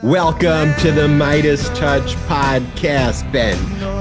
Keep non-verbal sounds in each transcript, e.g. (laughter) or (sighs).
Welcome to the Midas Touch podcast, Ben,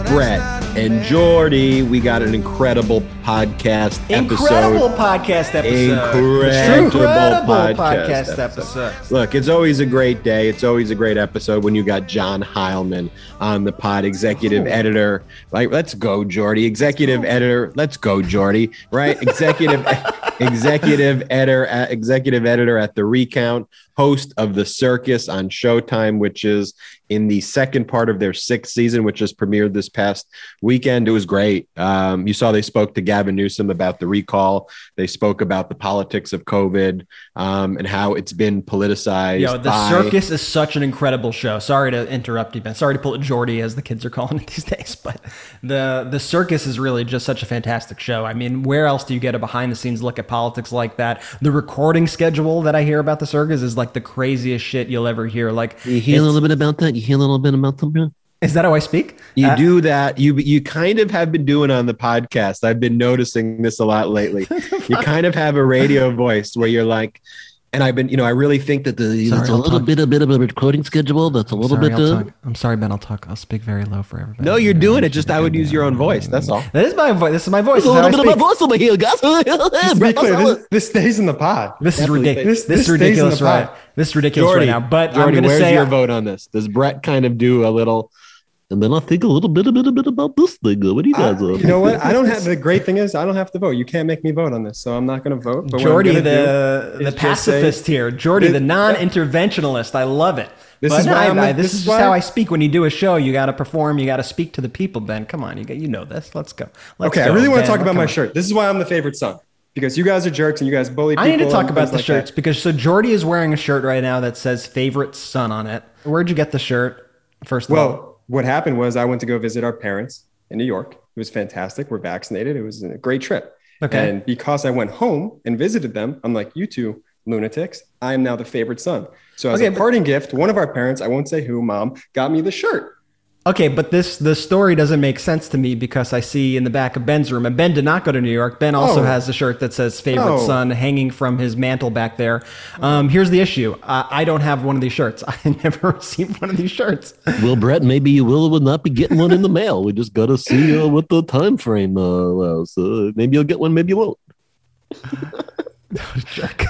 Brett, and Jordy. We got an incredible podcast episode. Incredible episode. podcast episode. Incredible, Incredible podcast, podcast episode. episode. Look, it's always a great day. It's always a great episode when you got John Heilemann on the pod, executive editor. Like, let's go, Jordy. Executive editor. Let's go, Jordy. Right? Executive, (laughs) executive editor, uh, executive editor at the Recount, host of the Circus on Showtime, which is in the second part of their sixth season, which just premiered this past weekend. It was great. Um, you saw they spoke to Gavin Newsom about the recall. They spoke about the politics of COVID um, and how it's been politicized. Yo, the by- circus is such an incredible show. Sorry to interrupt you, Ben. Sorry to pull it Jordy, as the kids are calling it (laughs) these days. But the the circus is really just such a fantastic show. I mean, where else do you get a behind the scenes look at politics like that? The recording schedule that I hear about the circus is like the craziest shit you'll ever hear. Like, You hear a little bit about that? You hear a little bit about them? is that how I speak? You Uh, do that. You you kind of have been doing on the podcast. I've been noticing this a lot lately. (laughs) you kind of have a radio voice where you're like, and I've been, you know, I really think that the Sorry, That's a I'll little talk. bit, a bit of a recording schedule. That's a little Sorry, bit. I'll Uh, talk. I'm sorry, Ben. I'll talk. I'll speak very low for everybody. no, you're doing it. Just I would use your own voice. That's all. That is my voice. This is my voice. there's a This is how little bit of my voice over here, guys. (laughs) Just to be Brett, clear, this, this stays in the pod. This is ridiculous. This, This is ridiculous, right? This is ridiculous Jordy, right now. But Jordy, I'm going to say your vote on this? Does Brett kind of do a little? And then I think a little bit, a bit, a bit about this thing. What do you guys? uh, you know what? I don't have the great thing is I don't have to vote. You can't make me vote on this, so I'm not going to vote. But what I'm Jordy, the the is just say- pacifist here. Jordy, This- the non-interventionalist. I love it. This But is why I- I'm I- the- this, this is is just how I speak. When you do a show, you got to perform. You got to speak to the people. Ben, come on, you got, you know this. Let's go. Let's Okay, I really want to talk about my on. shirt. This is why I'm the favorite son because you guys are jerks and you guys bully people. I need to talk about the like shirts that. because so Jordy is wearing a shirt right now that says "favorite son" on it. Where'd you get the shirt? First of all, Well, what happened was I went to go visit our parents in New York. It was fantastic. We're vaccinated. It was a great trip. Okay. And because I went home and visited them, I'm like, you two lunatics, I am now the favorite son. So as Okay, a parting gift, one of our parents, I won't say who, mom, got me the shirt. Okay, but this the story doesn't make sense to me because I see in the back of Ben's room, and Ben did not go to New York. Ben also Oh. has a shirt that says "favorite Oh. son" hanging from his mantle back there. Um, here's the issue: uh, I don't have one of these shirts. (laughs) I never (laughs) received one of these shirts. Well, Brett, maybe you will or will not be getting one in the mail. We just got to see uh, what the time frame uh, allows. Uh, maybe you'll get one, maybe you won't. (laughs) jerk.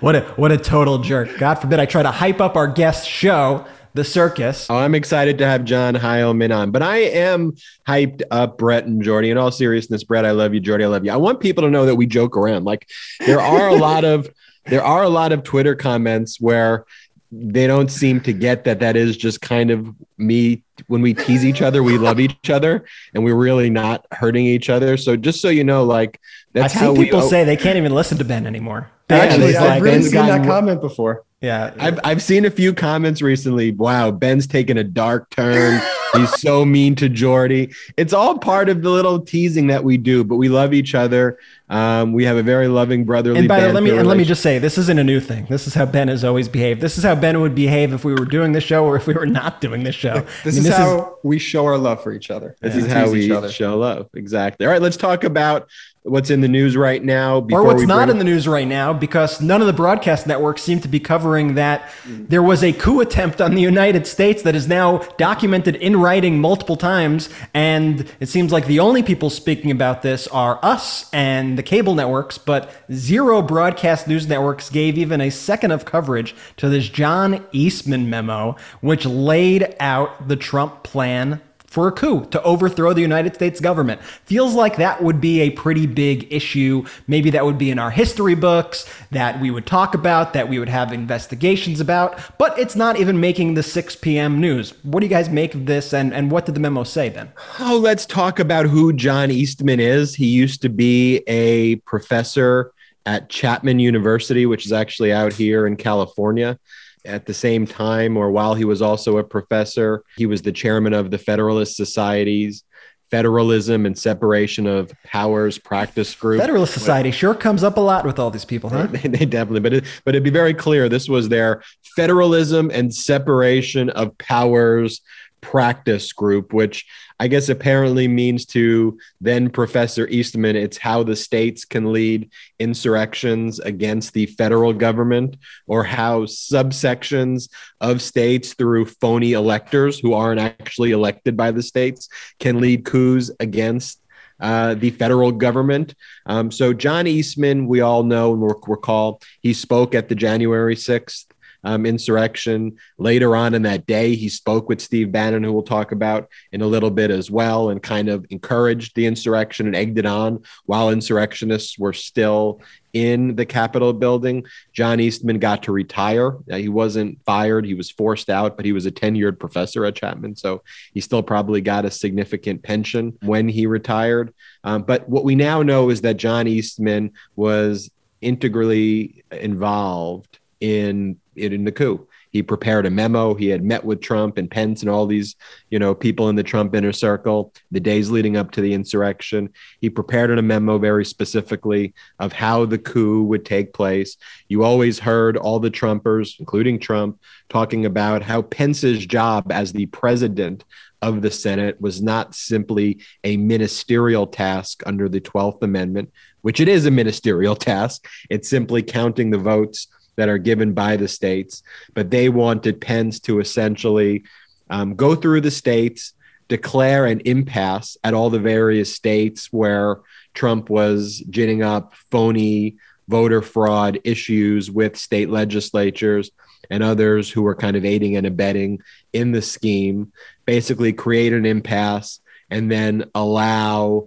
What a what a total jerk. God forbid I try to hype up our guest show, the circus. Oh, I'm excited to have John Heilemann on, but I am hyped up Brett and Jordy. In all seriousness, Brett, I love you. Jordy, I love you. I want people to know that we joke around. Like there are a lot of (laughs) there are a lot of Twitter comments where they don't seem to get that that is just kind of me when we tease each other we love each other and we're really not hurting each other so just so you know like that's how seen we people say they can't even listen to Ben anymore. Yeah, Actually, it's I've like really Ben's seen that comment before. Yeah. I've, I've seen a few comments recently. Wow, Ben's taken a dark turn. (laughs) He's so mean to Jordy. It's all part of the little teasing that we do, but we love each other. Um, we have a very loving brotherly. and by the let me and let me just say this isn't a new thing. This is how Ben has always behaved. This is how Ben would behave if we were doing this show or if we were not doing this show. (laughs) This I mean, is how we show our love for each other. This We is how we show love. Exactly. All right, let's talk about what's in the news right now. or what's not in the news right now because none of the broadcast networks seem to be covering that there was a coup attempt on the United States that is now documented in writing multiple times and it seems like the only people speaking about this are us and the cable networks but zero broadcast news networks gave even a second of coverage to this John Eastman memo which laid out the Trump plan for a coup to overthrow the United States government. Feels like that would be a pretty big issue. Maybe that would be in our history books that we would talk about, that we would have investigations about, but it's not even making the 6 p.m. news. What do you guys make of this and, and what did the memo say then? Oh, let's talk about who John Eastman is. He used to be a professor at Chapman University, which is actually out here in California. At the same time, or while he was also a professor, he was the chairman of the Federalist Society's Federalism and Separation of Powers Practice Group. Federalist Society sure comes up a lot with all these people, huh? They, (laughs) they definitely, but it, but it'd be very clear this was their Federalism and Separation of Powers Practice Group, which I guess apparently means to then Professor Eastman, it's how the states can lead insurrections against the federal government or how subsections of states through phony electors who aren't actually elected by the states can lead coups against uh, the federal government. Um, so, John Eastman, we all know and recall, he spoke at the January 6th um, insurrection. Later on in that day, he spoke with Steve Bannon, who we'll talk about in a little bit as well, and kind of encouraged the insurrection and egged it on while insurrectionists were still in the Capitol building. John Eastman got to retire. Uh, he wasn't fired, he was forced out, but he was a tenured professor at Chapman. So he still probably got a significant pension when he retired. Um, but what we now know is that John Eastman was integrally involved in in the coup. He prepared a memo. He had met with Trump and Pence and all these, you know, people in the Trump inner circle the days leading up to the insurrection. He prepared a memo very specifically of how the coup would take place. You always heard all the Trumpers, including Trump, talking about how Pence's job as the president of the Senate was not simply a ministerial task under the 12th Amendment, which it is a ministerial (laughs) task. It's simply counting the votes that are given by the states, but they wanted Pence to essentially um, go through the states, declare an impasse at all the various states where Trump was ginning up phony voter fraud issues with state legislatures and others who were kind of aiding and abetting in the scheme, basically create an impasse and then allow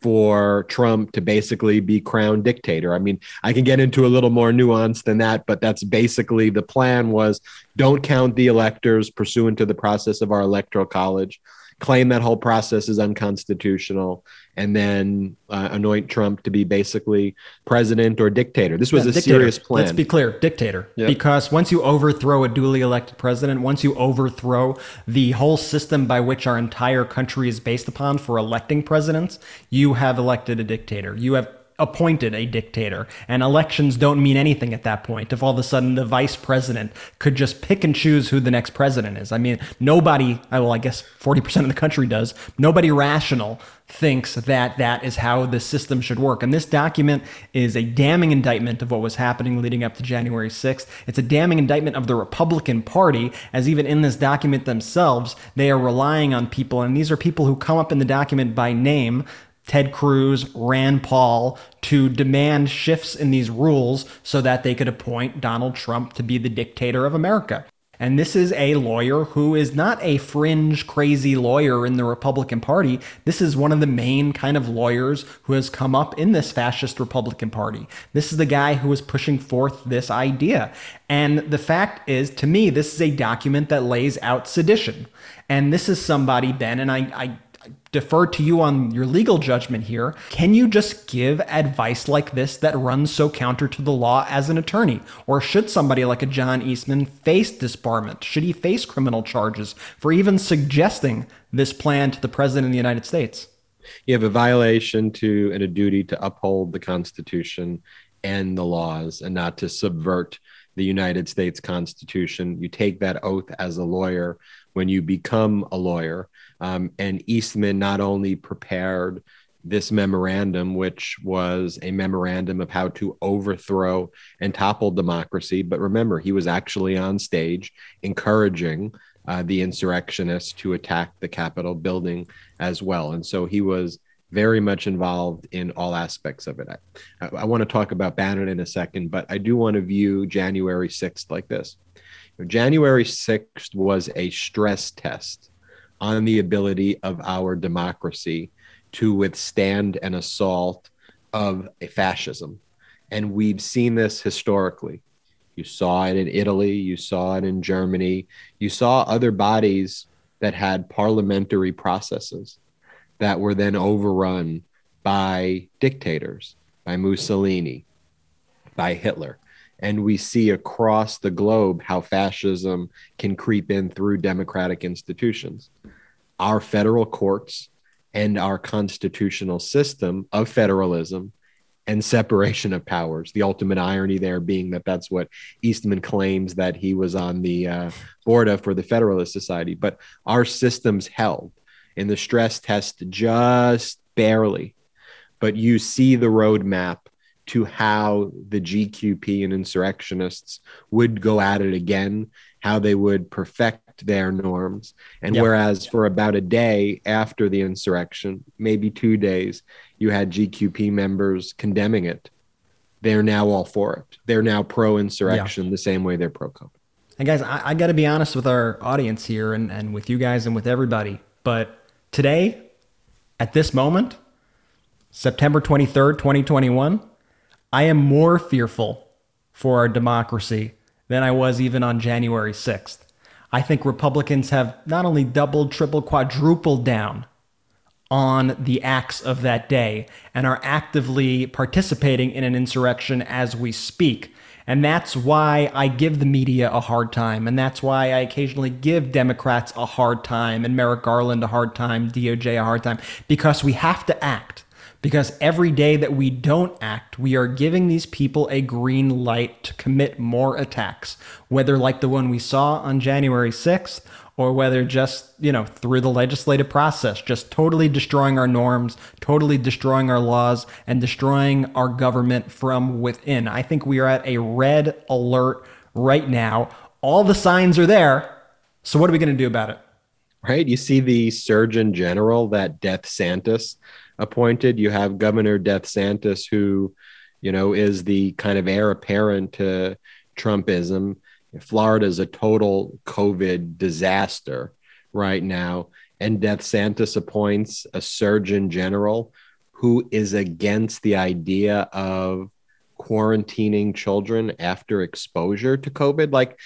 for Trump to basically be crowned dictator. I mean, I can get into a little more nuance than that, but that's basically the plan was don't count the electors pursuant to the process of our electoral college claim that whole process is unconstitutional, and then uh, anoint Trump to be basically president or dictator. This was Yeah, a dictator. serious plan. Let's be clear, dictator. Yep. Because once you overthrow a duly elected president, once you overthrow the whole system by which our entire country is based upon for electing presidents, you have elected a dictator. You have appointed a dictator. And elections don't mean anything at that point. If all of a sudden the vice president could just pick and choose who the next president is. I mean, nobody, well, I guess 40% of the country does, nobody rational thinks that that is how the system should work. And this document is a damning indictment of what was happening leading up to January 6th. It's a damning indictment of the Republican Party, as even in this document themselves, they are relying on people, and these are people who come up in the document by name. Ted Cruz, Rand Paul, to demand shifts in these rules so that they could appoint Donald Trump to be the dictator of America. And this is a lawyer who is not a fringe, crazy lawyer in the Republican Party. This is one of the main kind of lawyers who has come up in this fascist Republican Party. This is the guy who is pushing forth this idea. And the fact is, to me, this is a document that lays out sedition. And this is somebody, Ben, and I, I defer to you on your legal judgment here. Can you just give advice like this that runs so counter to the law as an attorney? Or should somebody like a John Eastman face disbarment? Should he face criminal charges for even suggesting this plan to the President of the United States? you have a violation to and a duty to uphold the Constitution and the laws and not to subvert the United States Constitution. You take that oath as a lawyer when you become a lawyer. Um, and Eastman not only prepared this memorandum, which was a memorandum of how to overthrow and topple democracy, but remember, he was actually on stage encouraging uh, the insurrectionists to attack the Capitol building as well. And so he was very much involved in all aspects of it. I, I want to talk about Bannon in a second, but I do want to view January 6th like this. January 6th was a stress test on the ability of our democracy to withstand an assault of a fascism. And we've seen this historically. You saw it in Italy, you saw it in Germany, you saw other bodies that had parliamentary processes that were then overrun by dictators, by Mussolini, by Hitler. And we see across the globe how fascism can creep in through democratic institutions. Our federal courts and our constitutional system of federalism and separation of powers. The ultimate irony there being that that's what Eastman claims that he was on the uh, board of for the Federalist Society. But our systems held in the stress test just barely. But you see the roadmap to how the GQP and insurrectionists would go at it again, how they would perfect their norms. And Yep. whereas for about a day after the insurrection, maybe two days, you had GQP members condemning it, they're now all for it. They're now pro insurrection the same way they're pro COVID. And guys, I, I got to be honest with our audience here and, and with you guys and with everybody. But today, at this moment, September 23rd, 2021, I am more fearful for our democracy than I was even on January 6th. I think Republicans have not only doubled, tripled, quadrupled down on the acts of that day and are actively participating in an insurrection as we speak. And that's why I give the media a hard time. And that's why I occasionally give Democrats a hard time and Merrick Garland a hard time, DOJ a hard time, because we have to act. Because every day that we don't act, we are giving these people a green light to commit more attacks, whether like the one we saw on January 6th or whether just, you know, through the legislative process, just totally destroying our norms, totally destroying our laws, and destroying our government from within. I think we are at a red alert right now. All the signs are there. So, what are we going to do about it? right? You see the Surgeon General that Death Santis appointed. You have Governor Death Santis, who, you know, is the kind of heir apparent to Trumpism. Florida is a total COVID disaster right now. And Death Santis appoints a Surgeon General who is against the idea of quarantining children after exposure to COVID. Like,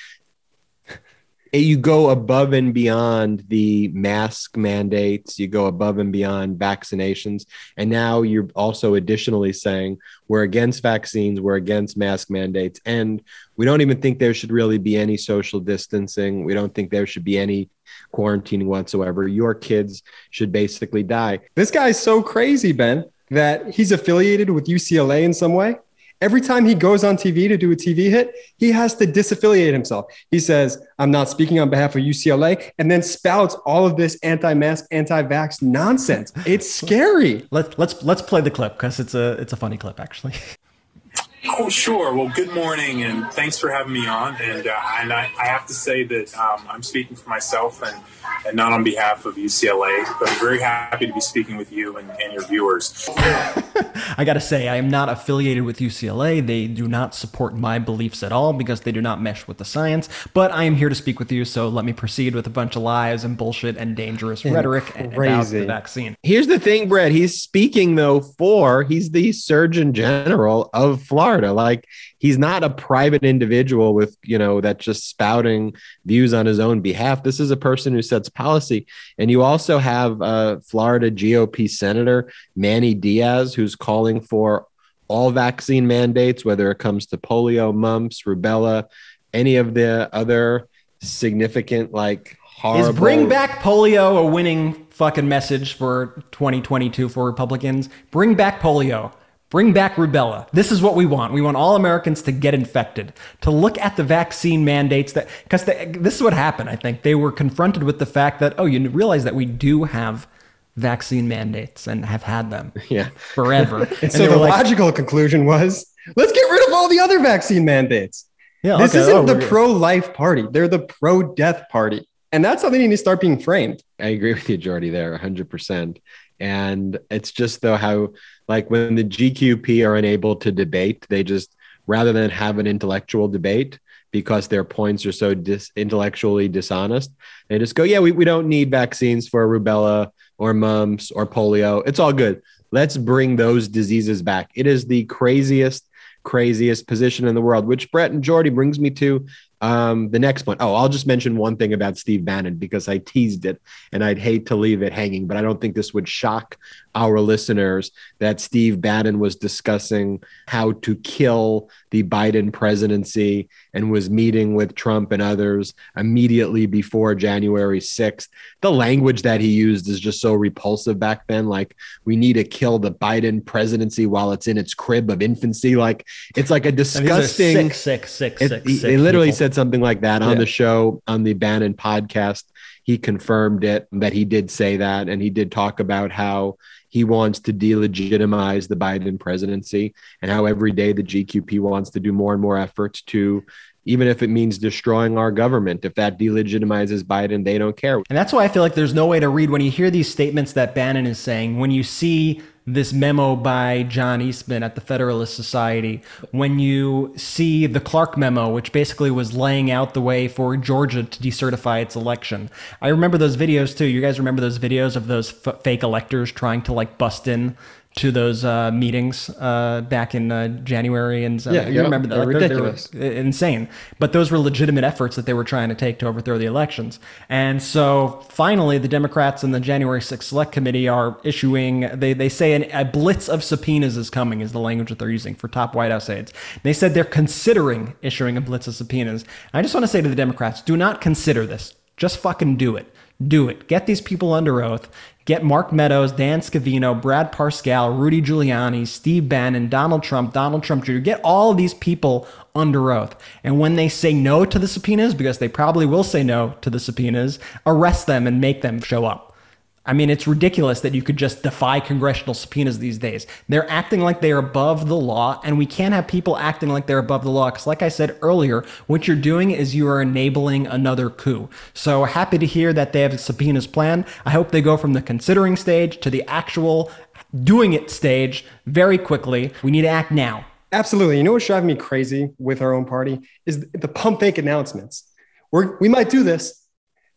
you go above and beyond the mask mandates, you go above and beyond vaccinations. And now you're also additionally saying we're against vaccines, we're against mask mandates, and we don't even think there should really be any social distancing. We don't think there should be any quarantining whatsoever. Your kids should basically die. This guy's so crazy, Ben, that he's affiliated with UCLA in some way. Every time he goes on TV to do a TV hit, he has to disaffiliate himself. He says, I'm not speaking on behalf of UCLA, and then spouts all of this anti-mask, anti-vax nonsense. It's scary. Let's let's let's play the clip because it's a it's a funny clip actually. (laughs) Oh, sure. Well, good morning, and thanks for having me on. And uh, and I, I have to say that um, I'm speaking for myself and, and not on behalf of UCLA, but I'm very happy to be speaking with you and, and your viewers. (laughs) I gotta say, I am not affiliated with UCLA. They do not support my beliefs at all because they do not mesh with the science. But I am here to speak with you, so let me proceed with a bunch of lies and bullshit and dangerous rhetoric about crazy. the vaccine. Here's the thing, Brett. He's speaking though for he's the Surgeon General of Florida. Like he's not a private individual with you know that just spouting views on his own behalf. This is a person who sets policy. And you also have uh, Florida GOP Senator Manny Diaz, who's calling for all vaccine mandates, whether it comes to polio, mumps, rubella, any of the other significant like horrible. Is bring back polio a winning fucking message for 2022 for Republicans? Bring back polio. Bring back rubella. This is what we want. We want all Americans to get infected, to look at the vaccine mandates that, because this is what happened, I think. They were confronted with the fact that, oh, you realize that we do have vaccine mandates and have had them (laughs) Yeah. forever. (laughs) And so the like, logical conclusion was, let's get rid of all the other vaccine mandates. yeah, this okay, isn't oh, the pro-life party. They're the pro-death party. And that's how they need to start being framed. I agree with you, Jordy, there 100%. And it's just though how, like, when the GQP are unable to debate, they just, rather than have an intellectual debate because their points are so dis- intellectually dishonest, they just go, yeah, we, we don't need vaccines for rubella or mumps or polio. It's all good. Let's bring those diseases back. It is the craziest, craziest position in the world, which Brett and Jordy brings me to um, the next point. Oh, I'll just mention one thing about Steve Bannon because I teased it and I'd hate to leave it hanging, but I don't think this would shock our listeners that Steve Bannon was discussing how to kill the Biden presidency and was meeting with Trump and others immediately before January 6th. The language that he used is just so repulsive back then. Like, we need to kill the Biden presidency while it's in its crib of infancy. Like, it's like a And these are disgusting. It, sick, he, sick literally people. said something like that on Yeah. the show on the Bannon podcast. He confirmed it that he did say that, and he did talk about how he wants to delegitimize the Biden presidency and how every day the GQP wants to do more and more efforts to, even if it means destroying our government. If that delegitimizes Biden, they don't care. And that's why I feel like there's no way to read when you hear these statements that Bannon is saying, when you see this memo by John Eastman at the Federalist Society, when you see the Clark memo, which basically was laying out the way for Georgia to decertify its election. I remember those videos too. You guys remember those videos of those f- fake electors trying to like bust in to those uh, meetings uh, back in uh, January and Yeah, you yeah. remember that Like, they were- ridiculous. insane. But those were legitimate efforts that they were trying to take to overthrow the elections. And so finally, the Democrats and the January 6th Select Committee are issuing, they, they say an, a blitz of subpoenas is coming, is the language that they're using for top White House aides. They said they're considering issuing a blitz of subpoenas. I just want to say to the Democrats do not consider this, just fucking do it. Do it. Get these people under oath. Get Mark Meadows, Dan Scavino, Brad Parscale, Rudy Giuliani, Steve Bannon, Donald Trump, Donald Trump Jr. Get all of these people under oath. And when they say no to the subpoenas, because they probably will say no to the subpoenas, arrest them and make them show up. I mean, it's ridiculous that you could just defy congressional subpoenas these days. They're acting like they're above the law, and we can't have people acting like they're above the law. Because, like I said earlier, what you're doing is you are enabling another coup. So, happy to hear that they have a subpoenas planned. I hope they go from the considering stage to the actual doing it stage very quickly. We need to act now. Absolutely. You know what's driving me crazy with our own party is the pump fake announcements. We're, we might do this,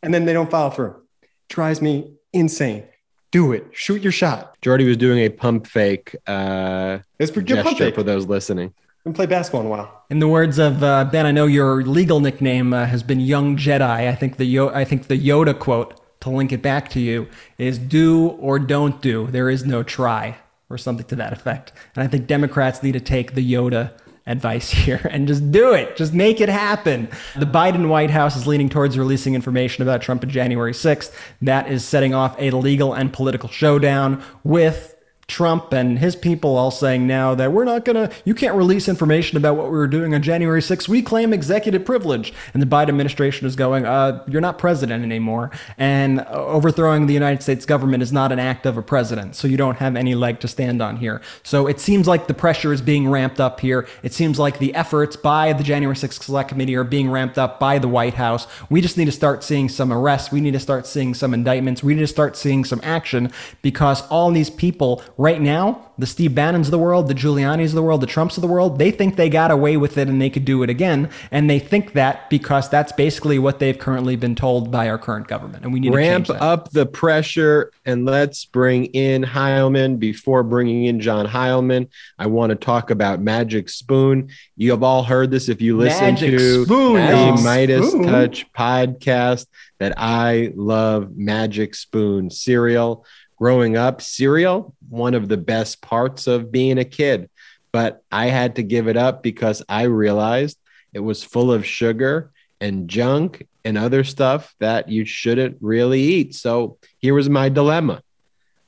and then they don't follow through. Drives me insane. Do it. Shoot your shot. Jordy was doing a pump fake uh, It's pretty good pump gesture fake. for those listening. Haven't played basketball in a while. In the words of uh, Ben, I know your legal nickname uh, has been Young Jedi. I think the Yo- I think the Yoda quote to link it back to you is "Do or don't do. There is no try," or something to that effect. And I think Democrats need to take the Yoda advice (laughs) here and just do it. Just make it happen. The Biden White House is leaning towards releasing information about Trump on January 6th. That is setting off a legal and political showdown with Trump and his people all saying now that we're not going to, you can't release information about what we were doing on January 6th. We claim executive privilege. And the Biden administration is going, uh, you're not president anymore. And overthrowing the United States government is not an act of a president. So you don't have any leg to stand on here. So it seems like the pressure is being ramped up here. It seems like the efforts by the January 6th Select Committee are being ramped up by the White House. We just need to start seeing some arrests. We need to start seeing some indictments. We need to start seeing some action because all these people right now, the Steve Bannons of the world, the Giulianis of the world, the Trumps of the world, they think they got away with it and they could do it again. And they think that because that's basically what they've currently been told by our current government. And we need ramp to ramp up the pressure and let's bring in Heilemann. Before bringing in John Heilemann, I want to talk about Magic Spoon. You have all heard this if you listen Magic to Spoon, the. Meidas Spoon. Touch podcast that I love Magic Spoon cereal. Growing up, cereal, one of the best parts of being a kid. But I had to give it up because I realized it was full of sugar and junk and other stuff that you shouldn't really eat. So here was my dilemma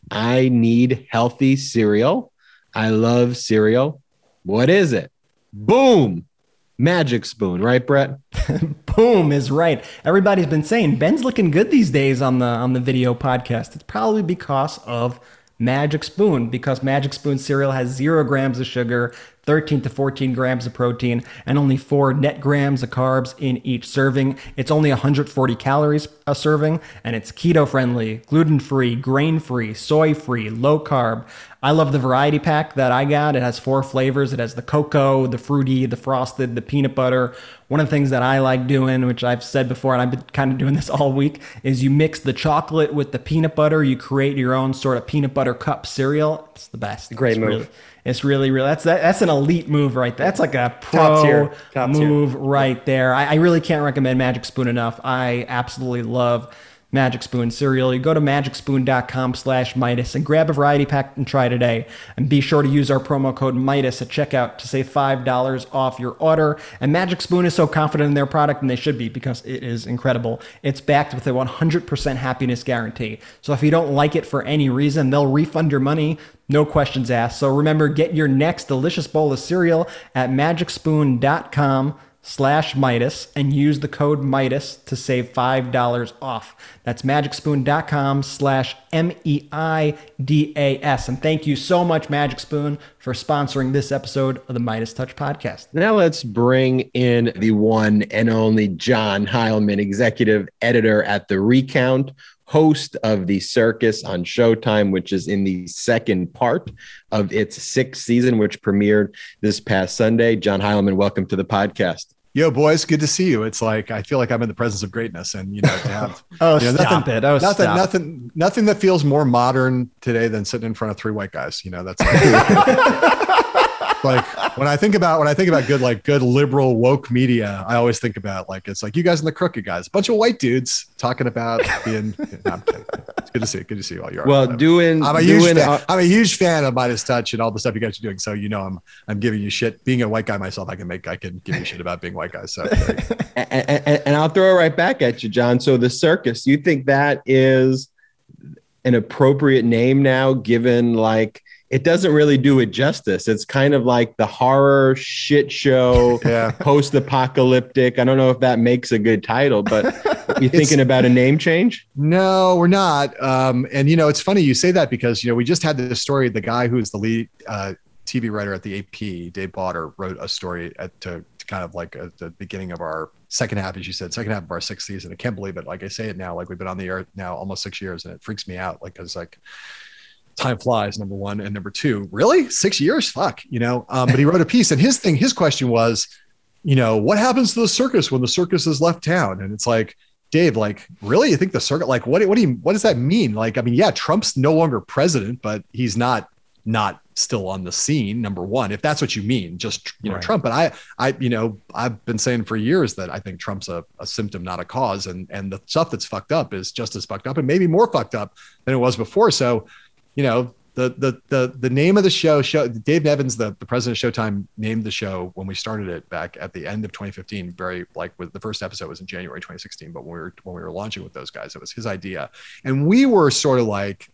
I need healthy cereal. I love cereal. What is it? Boom! Magic spoon, right, Brett? (laughs) Boom is right. Everybody's been saying Ben's looking good these days on the on the video podcast. It's probably because of Magic Spoon, because Magic Spoon cereal has zero grams of sugar, 13 to 14 grams of protein, and only four net grams of carbs in each serving. It's only 140 calories a serving, and it's keto friendly, gluten free, grain free, soy free, low carb. I love the variety pack that I got. It has four flavors. It has the cocoa, the fruity, the frosted, the peanut butter. One of the things that I like doing, which I've said before, and I've been kind of doing this all week, is you mix the chocolate with the peanut butter. You create your own sort of peanut butter cup cereal. It's the best. Great It's move. Really, it's really, really that's that, that's an elite move right there. That's like a pro Top tier. Top tier. move right there. I, I really can't recommend Magic Spoon enough. I absolutely love Magic Spoon cereal. You go to magicspoon.com slash Meidas and grab a variety pack and try today. And be sure to use our promo code Meidas at checkout to save $5 off your order. And Magic Spoon is so confident in their product, and they should be because it is incredible. It's backed with a 100% happiness guarantee. So if you don't like it for any reason, they'll refund your money. No questions asked. So remember, get your next delicious bowl of cereal at magicspoon.com slash Meidas and use the code Meidas to save $5 off. That's magicspoon.com slash M-E-I-D-A-S. And thank you so much, Magic Spoon, for sponsoring this episode of the MeidasTouch podcast. Now let's bring in the one and only John Heilemann, executive editor at The Recount, host of The Circus on Showtime, which is in the second part of its sixth season, which premiered this past Sunday. John Heilemann, welcome to the podcast. Yo, boys, good to see you. It's like I feel like I'm in the presence of greatness, and you know, to have (laughs) Oh, you know, stop nothing, it. Oh, nothing, stop. nothing, nothing that feels more modern today than sitting in front of three white guys. You know, that's like, (laughs) like when I think about when I think about good like good liberal woke media, I always think about like it's like you guys and the crooked guys, a bunch of white dudes talking about being. (laughs) no. It's good to see. Good to see you all. You are. Well, Whatever. doing, I'm a huge doing, fan. I'm a huge fan of MeidasTouch and all the stuff you guys are doing. So you know, I'm I'm giving you shit. Being a white guy myself, I can make I can give you shit about being white guys. So (laughs) and, and, and I'll throw it right back at you, John. So the circus, you think that is an appropriate name now, given like it doesn't really do it justice. It's kind of like the horror shit show, (laughs) Yeah. post-apocalyptic. I don't know if that makes a good title, but (laughs) you thinking about a name change? No, we're not. Um, and you know, it's funny you say that because you know we just had this story. The guy who's the lead uh, TV writer at the AP, Dave Bauder, wrote a story at to, to kind of like at the beginning of our second half, as you said, second half of our sixth season. I can't believe it. Like I say it now, like we've been on the air now almost six years, and it freaks me out. Like because like time flies number one. And number two really? Six years? Fuck you know? Um, but he wrote a piece and his thing his question was you know what happens to the circus when the circus has left town? And it's like dave like really? You think the circus like what, what do you what does that mean? Like i mean yeah trump's no longer president but he's not not still on the scene number one if that's what you mean just you know Right. trump. But i i you know i've been saying for years that i think trump's a, a symptom not a cause. And and the stuff that's fucked up is just as fucked up and maybe more fucked up than it was before. So you know the the the the name of the show show Dave Nevins the, the president of Showtime named the show when we started it back at the end of 2015 very like with the first episode was in January 2016 but when we were when we were launching with those guys it was his idea. And we were sort of like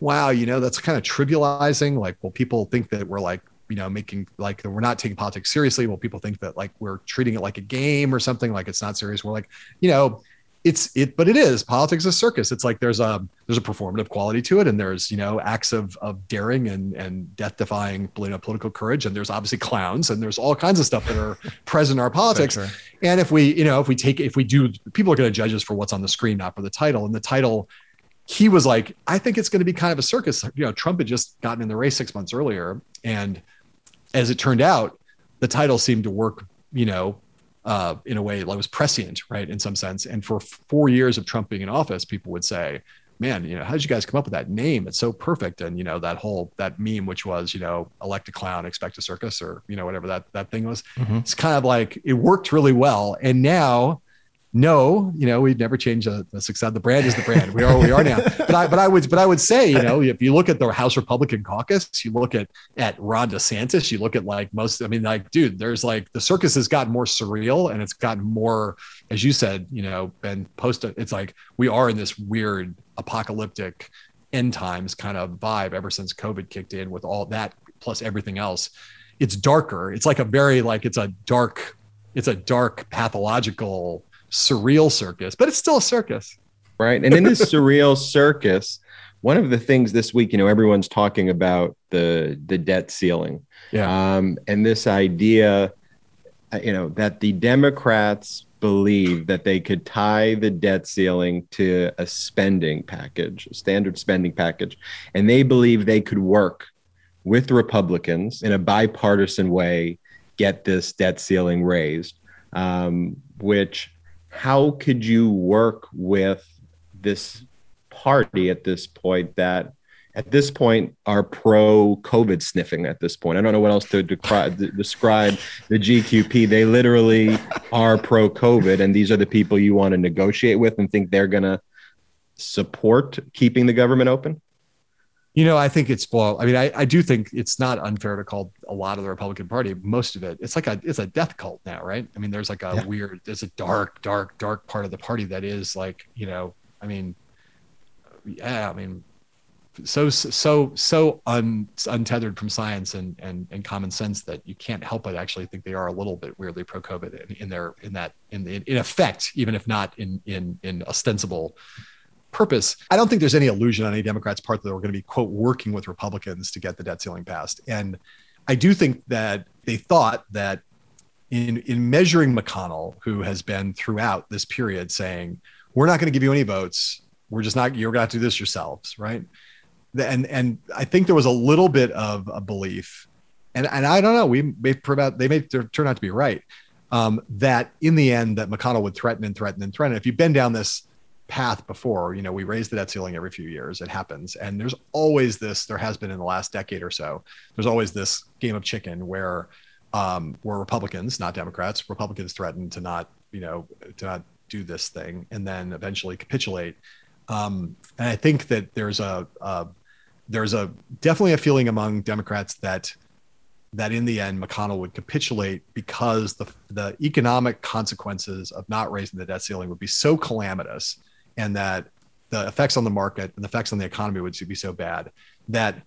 wow you know that's kind of trivializing like well people think that we're like you know making like we're not taking politics seriously well people think that like we're treating it like a game or something like it's not serious. We're like you know it's it but it is. Politics is a circus. It's like there's a there's a performative quality to it and there's you know acts of of daring and and death defying know, uh, political courage and there's obviously clowns and there's all kinds of stuff that are (laughs) present in our politics. Sure. and if we you know if we take if we do people are going to judge us for what's on the screen not for the title. And the title he was like i think it's going to be kind of a circus. You know trump had just gotten in the race six months earlier and as it turned out the title seemed to work you know uh, in a way that was prescient, right, in some sense. And for four years of Trump being in office, people would say, "Man, you know, how did you guys come up with that name? It's so perfect." And you know, that whole that meme, which was, you know, elect a clown, expect a circus, or you know, whatever that that thing was. Mhm. It's kind of like it worked really well. And now, no, you know, we've never changed the, the success. The brand is the brand. We are, we are now. (laughs) But I, but I would, but I would say, you know, if you look at the House Republican caucus, you look at at Ron DeSantis, you look at like most. I mean, like, dude, there's like the circus has gotten more surreal and it's gotten more, as you said, you know, and post. It's like we are in this weird apocalyptic end times kind of vibe ever since COVID kicked in with all that plus everything else. It's darker. It's like a very like it's a dark, it's a dark pathological surreal circus, but it's still a circus. right? And in this (laughs) surreal circus, one of the things this week, you know, everyone's talking about the the debt ceiling, Yeah. um, and this idea, uh, you know, that the Democrats believe that they could tie the debt ceiling to a spending package, a standard spending package, and they believe they could work with Republicans in a bipartisan way, get this debt ceiling raised. Um, which, how could you work with this party at this point that at this point are pro COVID sniffing at this point. I don't know what else to d- describe the GQP. They literally are pro COVID, and these are the people you want to negotiate with and think they're going to support keeping the government open? You know, I think it's well. I mean, I, I do think it's not unfair to call a lot of the Republican Party, most of it. It's like a it's a death cult now, right? I mean, there's like a Yeah. weird, there's a dark, dark, dark part of the party that is like, you know, I mean, yeah, I mean, so so so un, untethered from science and and and common sense that you can't help but actually think they are a little bit weirdly pro-COVID in, in their in that in in, in effect, even if not in in in ostensible purpose. I don't think there's any illusion on any Democrats' part that we're going to be quote working with Republicans to get the debt ceiling passed. And I do think that they thought that in in measuring McConnell, who has been throughout this period saying, "We're not going to give you any votes. We're just not. You're going to do this yourselves," right? And and I think there was a little bit of a belief, and and I don't know. We may they may turn out to be right. Um, that in the end, that McConnell would threaten and threaten and threaten. If you've been down this path before. You know, we raise the debt ceiling every few years. It happens. And there's always this, there has been in the last decade or so, there's always this game of chicken where um, where Republicans, not Democrats, Republicans threaten to not, you know, to not do this thing and then eventually capitulate. Um, and I think that there's a, a there's a definitely a feeling among Democrats that that in the end McConnell would capitulate because the the economic consequences of not raising the debt ceiling would be so calamitous and that the effects on the market and the effects on the economy would be so bad that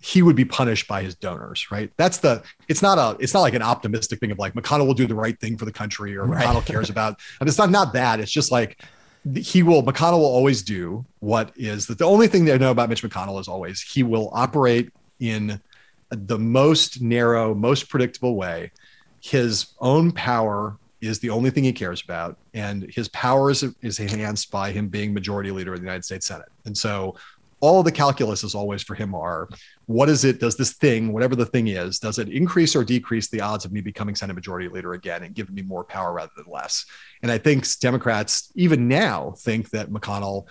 he would be punished by his donors, right? That's the it's not a it's not like an optimistic thing of like McConnell will do the right thing for the country or Right. McConnell cares about and it's not not that. It's just like he will McConnell will always do what is that the only thing they know about Mitch McConnell is always he will operate in the most narrow, most predictable way. His own power is the only thing he cares about, and his power is, is enhanced by him being majority leader of the United States Senate. And so, all the calculus is always for him are what is it? Does this thing, whatever the thing is, does it increase or decrease the odds of me becoming Senate Majority Leader again and giving me more power rather than less? And I think Democrats even now think that McConnell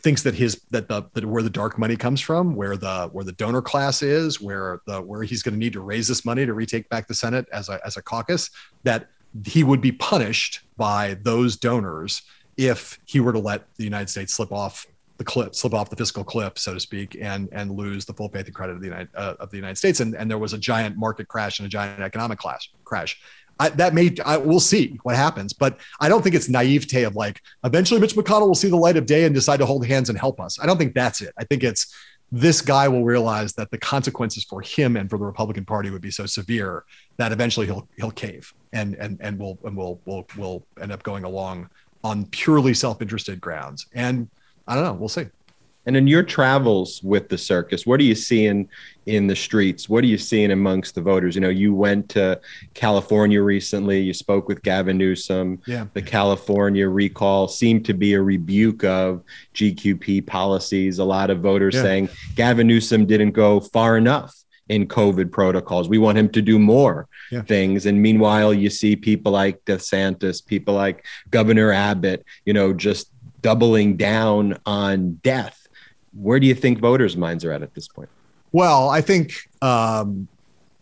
thinks that his that the that where the dark money comes from, where the where the donor class is, where the where he's going to need to raise this money to retake back the Senate as a as a caucus, that he would be punished by those donors if he were to let the United States slip off the cliff, slip off the fiscal cliff, so to speak, and and lose the full faith and credit of the United uh, of the United States. And and there was a giant market crash and a giant economic clash crash. I, that may I, we'll see what happens, but I don't think it's naivete of like eventually Mitch McConnell will see the light of day and decide to hold hands and help us. I don't think that's it. I think it's this guy will realize that the consequences for him and for the Republican Party would be so severe that eventually he'll he'll cave and and and we'll and we'll we'll we'll end up going along on purely self-interested grounds. And I don't know, we'll see. And in your travels with the circus, what are you seeing in the streets? What are you seeing amongst the voters? You know, you went to California recently. You spoke with Gavin Newsom. Yeah. The California recall seemed to be a rebuke of GQP policies. A lot of voters Yeah. saying Gavin Newsom didn't go far enough in COVID protocols. We want him to do more Yeah. things. And meanwhile, you see people like DeSantis, people like Governor Abbott, you know, just doubling down on death. Where do you think voters' minds are at at this point? Well, I think um,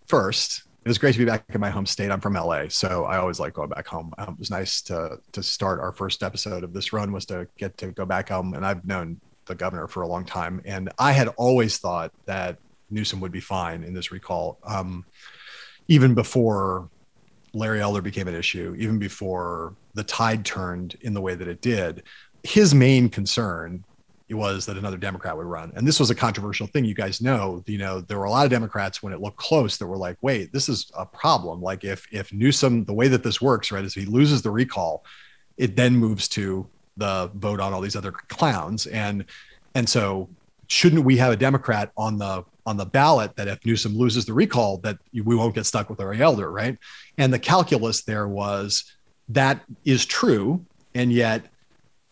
first, it was great to be back in my home state. I'm from LA, so I always like going back home. Um, it was nice to to start our first episode of this run was to get to go back home, and I've known the governor for a long time, and I had always thought that Newsom would be fine in this recall, um, even before Larry Elder became an issue, even before the tide turned in the way that it did. His main concern it was that another Democrat would run. And this was a controversial thing. You guys know, you know, there were a lot of Democrats when it looked close that were like, wait, this is a problem. Like if if Newsom, the way that this works, right, is he loses the recall, it then moves to the vote on all these other clowns. And and so shouldn't we have a Democrat on the on the ballot that if Newsom loses the recall, that we won't get stuck with Larry Elder, right? And the calculus there was that is true, and yet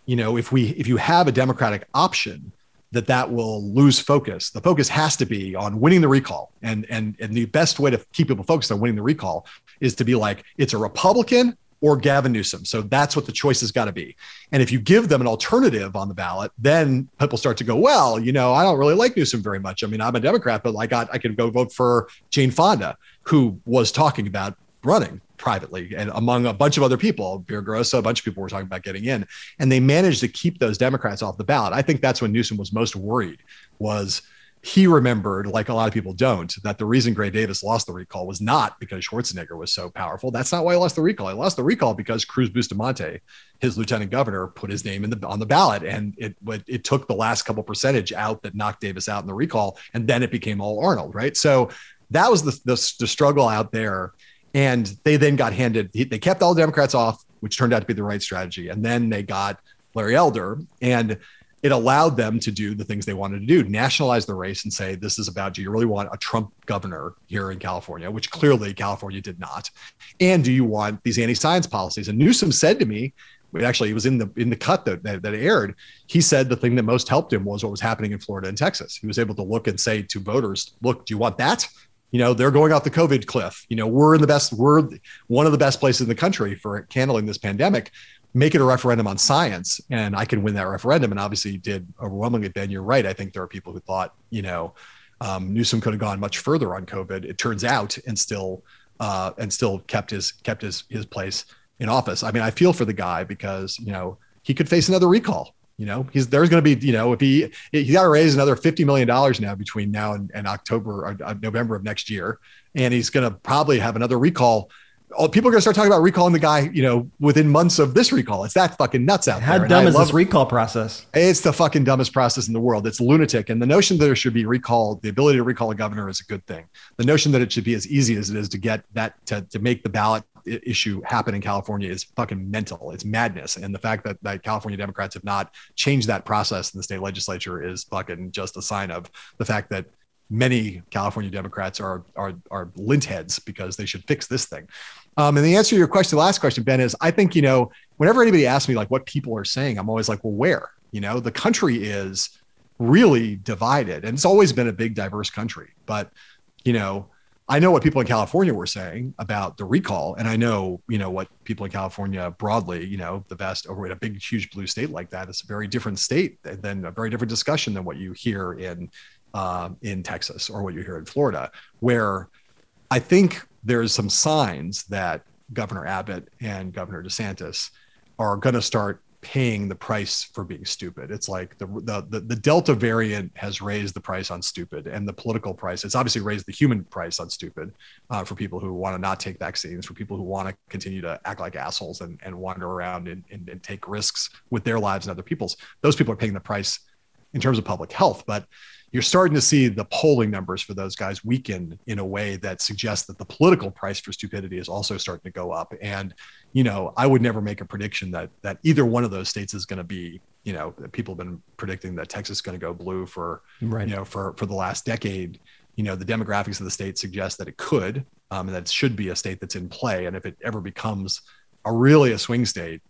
you know if we if you have a democratic option that that will lose focus the focus has to be on winning the recall and and and the best way to keep people focused on winning the recall is to be like it's a republican or Gavin Newsom. So that's what the choice has got to be. And if you give them an alternative on the ballot, then people start to go, well, you know, I don't really like Newsom very much. I mean, I'm a Democrat, but I got I could go vote for Jane Fonda, who was talking about running privately and among a bunch of other people. Grosso, a bunch of people were talking about getting in, and they managed to keep those Democrats off the ballot. I think that's when Newsom was most worried. Was he remembered, like a lot of people don't, that the reason Gray Davis lost the recall was not because Schwarzenegger was so powerful. That's not why he lost the recall. He lost the recall because Cruz Bustamante, his lieutenant governor, put his name in the on the ballot, and it it took the last couple percentage out that knocked Davis out in the recall, and then it became all Arnold, right? So that was the the, the struggle out there, and they then got handed. They kept all Democrats off, which turned out to be the right strategy, and then they got Larry Elder and it allowed them to do the things they wanted to do nationalize the race and say this is about do you really want a trump governor here in california? Which clearly california did not. And do you want these anti-science policies? And newsom said to me actually he was in the in the cut that, that, that aired he said the thing that most helped him was what was happening in florida and texas. He was able to look and say to voters look do you want that you know they're going off the covid cliff you know we're in the best we're one of the best places in the country for handling this pandemic make it a referendum on science and I can win that referendum. And obviously did overwhelmingly, Ben, you're right. I think there are people who thought, you know, um, Newsom could have gone much further on COVID. It turns out and still, uh, and still kept his, kept his, his place in office. I mean, I feel for the guy because, you know, he could face another recall. You know, he's there's going to be, you know, if he he got to raise another fifty million dollars now between now and, and October or uh, November of next year, and he's going to probably have another recall oh, people are going to start talking about recalling the guy, you know, within months of this recall. It's that fucking nuts out How there. dumb is this recall process? It's the fucking dumbest process in the world. It's lunatic. And the notion that there should be recall, the ability to recall a governor is a good thing. The notion that it should be as easy as it is to get that to, to make the ballot issue happen in California is fucking mental. It's madness. And the fact that, that California Democrats have not changed that process in the state legislature is fucking just a sign of the fact that many California Democrats are are are lint heads because they should fix this thing. Um, and the answer to your question, the last question, Ben, is I think, you know, whenever anybody asks me like what people are saying, I'm always like, well, where? You know, the country is really divided and it's always been a big, diverse country. But, you know, I know what people in California were saying about the recall, and I know, you know, what people in California broadly, you know, the best over in a big, huge blue state like that. It's a very different state than a very different discussion than what you hear in uh, in Texas or what you hear in Florida, where I think there's some signs that Governor Abbott and Governor DeSantis are going to start paying the price for being stupid. It's like the, the the Delta variant has raised the price on stupid, and the political price. It's obviously raised the human price on stupid uh, for people who want to not take vaccines, for people who want to continue to act like assholes and, and wander around and, and, and take risks with their lives and other people's. Those people are paying the price in terms of public health, but you're starting to see the polling numbers for those guys weaken in a way that suggests that the political price for stupidity is also starting to go up. And, you know, I would never make a prediction that that either one of those states is going to be, you know, people have been predicting that Texas is going to go blue for, right. you know, for for the last decade. You know, the demographics of the state suggest that it could, um, and that it should be a state that's in play. And if it ever becomes a really a swing state,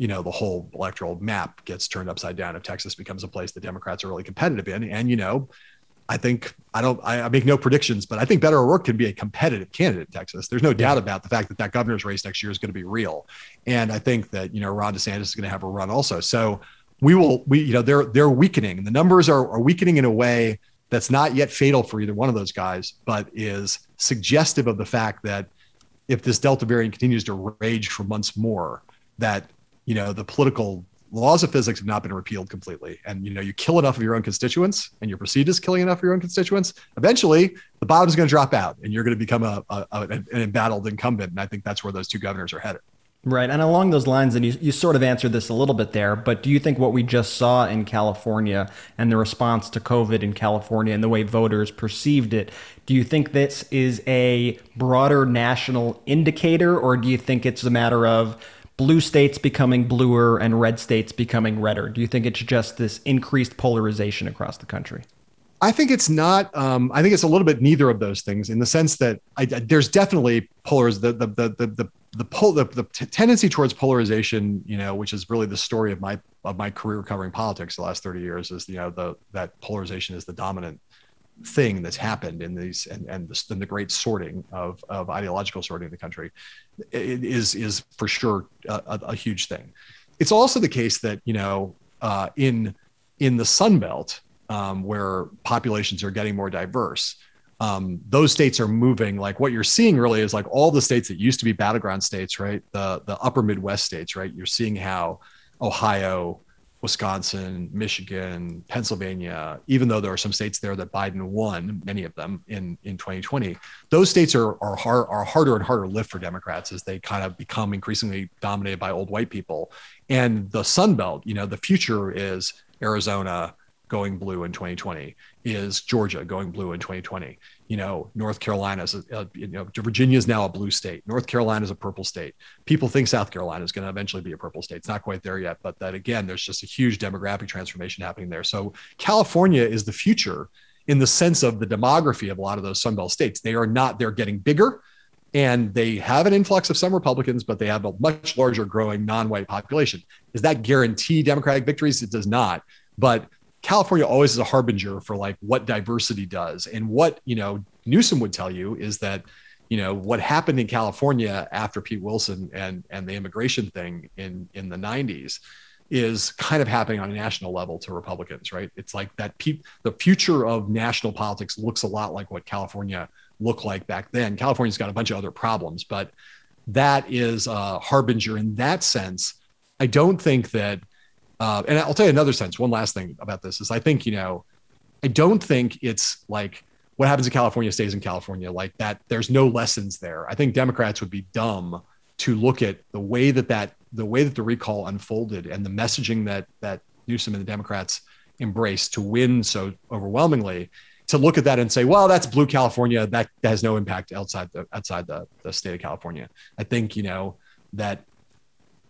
you know the whole electoral map gets turned upside down if Texas becomes a place the Democrats are really competitive in. And you know, I think I don't I, I make no predictions, but I think Beto O'Rourke can be a competitive candidate in Texas. There's no doubt about the fact that that governor's race next year is going to be real, and I think that you know Ron DeSantis is going to have a run also. So we will we you know they're they're weakening. The numbers are, are weakening in a way that's not yet fatal for either one of those guys, but is suggestive of the fact that if this Delta variant continues to rage for months more, that you know the political laws of physics have not been repealed completely. And you know you kill enough of your own constituents and you're perceived as killing enough of your own constituents eventually the bottom is going to drop out and you're going to become a, a, a, an embattled incumbent. And i think that's where those two governors are headed. Right. And along those lines, and you, you sort of answered this a little bit there, but do you think what we just saw in California and the response to COVID in California and the way voters perceived it, do you think this is a broader national indicator, or do you think it's a matter of blue states becoming bluer and red states becoming redder? Do you think it's just this increased polarization across the country? I think it's not. Um, I think it's a little bit neither of those things in the sense that I, there's definitely polars the the the the the the, the, the t- tendency towards polarization, you know, which is really the story of my of my career covering politics the last 30 years, is you know the that polarization is the dominant thing that's happened in these and and the, and the great sorting of of ideological sorting in the country is is for sure a, a, huge thing. It's also the case that you know uh, in in the Sun Belt um, where populations are getting more diverse, um, those states are moving. Like what you're seeing really is like all the states that used to be battleground states, right? The the upper Midwest states, right? You're seeing how Ohio, Wisconsin, Michigan, Pennsylvania, even though there are some states there that Biden won, many of them in, in 2020, those states are, are, hard, are harder and harder to lift for Democrats as they kind of become increasingly dominated by old white people. And the Sun Belt, you know, the future is Arizona, going blue in 2020? Is Georgia going blue in 2020? You know, North Carolina is, a, uh, you know, Virginia is now a blue state. North Carolina is a purple state. People think South Carolina is going to eventually be a purple state. It's not quite there yet, but that again, there's just a huge demographic transformation happening there. So California is the future in the sense of the demography of a lot of those Sunbelt states. They are not, they're getting bigger and they have an influx of some Republicans, but they have a much larger growing non-white population. Does that guarantee Democratic victories? It does not. But California always is a harbinger for like what diversity does. And what, you know, Newsom would tell you is that, you know, what happened in California after Pete Wilson and and the immigration thing in in the 90s is kind of happening on a national level to Republicans, right? It's like that pe- the future of national politics looks a lot like what California looked like back then. California's got a bunch of other problems, but that is a harbinger in that sense. I don't think that uh, and I'll tell you another sense. One last thing about this is I think, you know, I don't think it's like what happens in California stays in California like that. There's no lessons there. I think Democrats would be dumb to look at the way that that the way that the recall unfolded and the messaging that that Newsom and the Democrats embraced to win so overwhelmingly to look at that and say, well, that's blue California. That, that has no impact outside the outside the, the state of California. I think, you know, that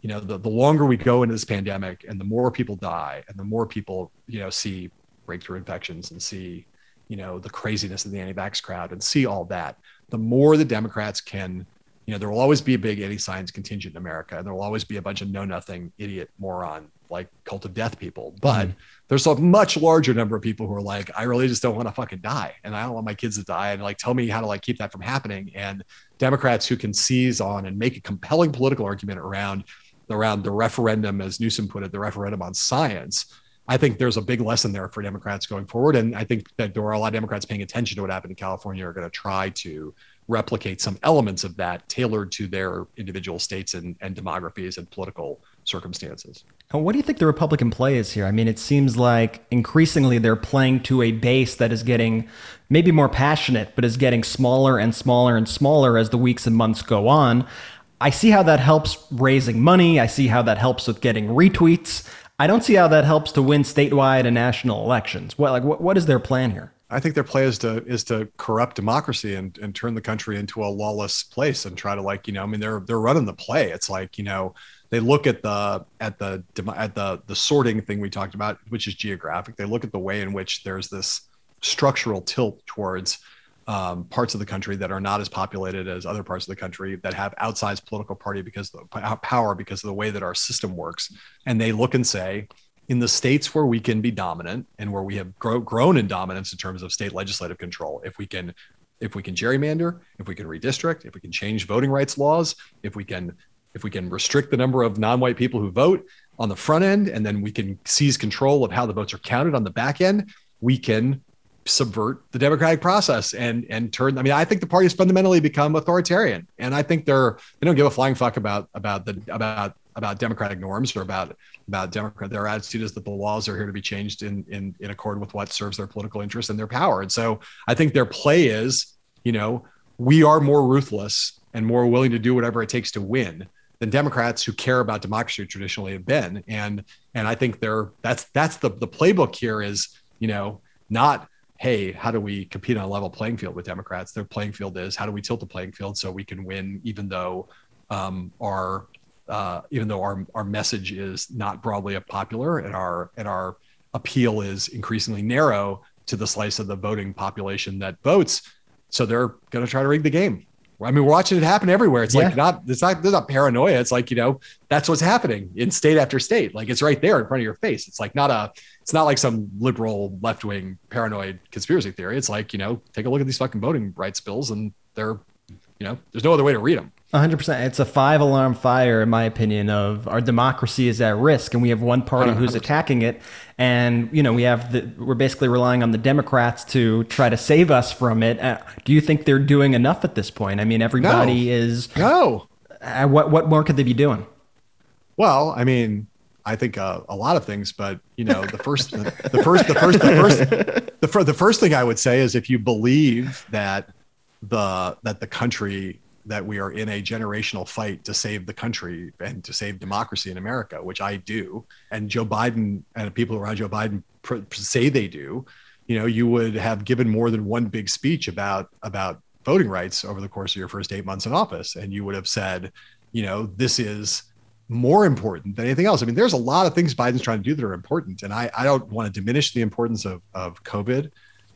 you know the, the longer we go into this pandemic and the more people die and the more people you know see breakthrough infections and see you know the craziness of the anti-vax crowd and see all that the more the democrats can you know there will always be a big anti-science contingent in america. And there will always be a bunch of know nothing idiot moron like cult of death people. But mm-hmm. there's a much larger number of people who are like i really just don't want to fucking die and i don't want my kids to die and like tell me how to like keep that from happening. And democrats who can seize on and make a compelling political argument around around the referendum, as Newsom put it, the referendum on science. I think there's a big lesson there for Democrats going forward. And I think that there are a lot of Democrats paying attention to what happened in California are going to try to replicate some elements of that tailored to their individual states and, and demographies and political circumstances. And what do you think the Republican play is here? I mean, it seems like increasingly they're playing to a base that is getting maybe more passionate, but is getting smaller and smaller and smaller as the weeks and months go on. I see how that helps raising money. I see how that helps with getting retweets. I don't see how that helps to win statewide and national elections. What like what, what is their plan here? I think their play is to is to corrupt democracy and, and turn the country into a lawless place and try to like you know I mean they're they're running the play. It's like you know they look at the at the at the the sorting thing we talked about, which is geographic. They look at the way in which there's this structural tilt towards um, parts of the country that are not as populated as other parts of the country that have outsized political party because of the power because of the way that our system works. And they look and say in the states where we can be dominant and where we have grow, grown in dominance in terms of state legislative control if we can if we can gerrymander if we can redistrict if we can change voting rights laws if we can if we can restrict the number of non-white people who vote on the front end and then we can seize control of how the votes are counted on the back end we can subvert the democratic process and and turn i mean i think the party has fundamentally become authoritarian. And i think they're they don't give a flying fuck about about the about about democratic norms or about about democrat their attitude is that the laws are here to be changed in in in accord with what serves their political interests and their power. And so i think their play is you know we are more ruthless and more willing to do whatever it takes to win than democrats who care about democracy traditionally have been. And and i think they're that's that's the the playbook here is you know not hey, how do we compete on a level playing field with Democrats? Their playing field is how do we tilt the playing field so we can win, even though um, our uh, even though our our message is not broadly popular and our and our appeal is increasingly narrow to the slice of the voting population that votes. So they're going to try to rig the game. I mean, we're watching it happen everywhere. It's yeah. like not, it's not, there's not paranoia. It's like, you know, that's what's happening in state after state. Like it's right there in front of your face. It's like not a, it's not like some liberal left wing paranoid conspiracy theory. It's like, you know, take a look at these fucking voting rights bills and they're, you know, there's no other way to read them. 100%. It's a five alarm fire, in my opinion, of our democracy is at risk. And we have one party who's attacking it. And, you know, we have the, we're basically relying on the Democrats to try to save us from it. Uh, do you think they're doing enough at this point? I mean, everybody is, No. uh, what, what more could they be doing? Well, I mean, I think uh, a lot of things, but you know, the first, the, the first, the first, the first, the, fir- the first thing I would say is if you believe that the that the country that we are in a generational fight to save the country and to save democracy in America, which I do, and Joe Biden and people around Joe Biden pr- say they do, you know, you would have given more than one big speech about about voting rights over the course of your first eight months in office, and you would have said, you know, this is more important than anything else. I mean, there's a lot of things Biden's trying to do that are important, and I, I don't want to diminish the importance of of COVID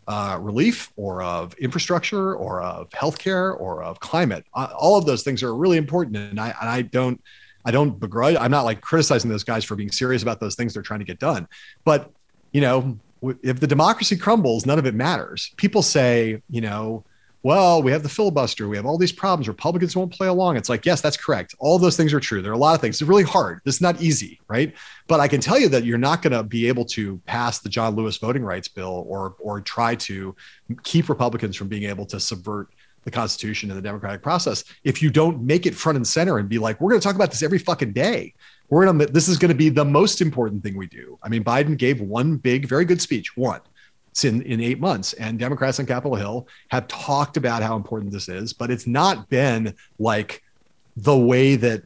uh, relief or of infrastructure or of healthcare or of climate. Uh, all of those things are really important, and I and I don't I don't begrudge. I'm not like criticizing those guys for being serious about those things they're trying to get done, but you know, if the democracy crumbles, none of it matters. People say, you know, well, we have the filibuster, we have all these problems. Republicans won't play along. It's like, yes, that's correct. All those things are true. There are a lot of things. It's really hard. This is not easy, right? But I can tell you that you're not going to be able to pass the John Lewis voting rights bill or or try to keep Republicans from being able to subvert the Constitution and the democratic process if you don't make it front and center and be like, we're going to talk about this every fucking day. We're going to. This is going to be the most important thing we do. I mean, Biden gave one big, very good speech. One in, in eight months. And Democrats on Capitol Hill have talked about how important this is, but it's not been like the way that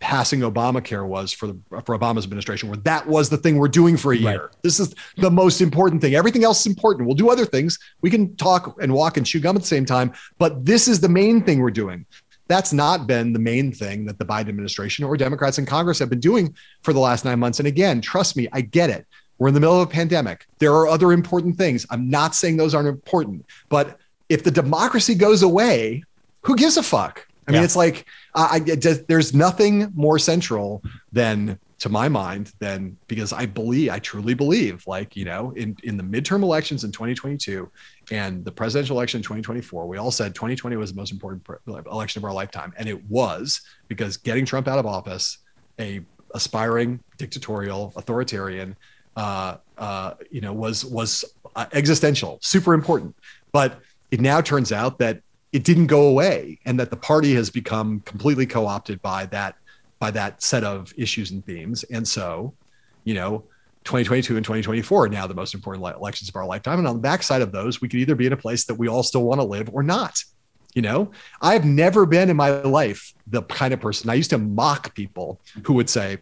passing Obamacare was for the for Obama's administration, where that was the thing we're doing for a year. Right. This is the most important thing. Everything else is important. We'll do other things. We can talk and walk and chew gum at the same time, but this is the main thing we're doing. That's not been the main thing that the Biden administration or Democrats in Congress have been doing for the last nine months. And again, trust me, I get it. We're in the middle of a pandemic. There are other important things. I'm not saying those aren't important, but if the democracy goes away, who gives a fuck? I mean, Yeah. it's like I, I it just, there's nothing more central than, to my mind, than because I believe, I truly believe, like you know, in in the midterm elections in 2022 and the presidential election in 2024, we all said 2020 was the most important election of our lifetime, and it was because getting Trump out of office, a aspiring dictatorial authoritarian, uh, uh, you know, was was uh, existential, super important. But it now turns out that it didn't go away, and that the party has become completely co-opted by that by that set of issues and themes. And so, you know, 2022 and 2024 are now the most important le- elections of our lifetime. And on the backside of those, we could either be in a place that we all still want to live or not. You know, I've never been in my life the kind of person I used to mock people who would say,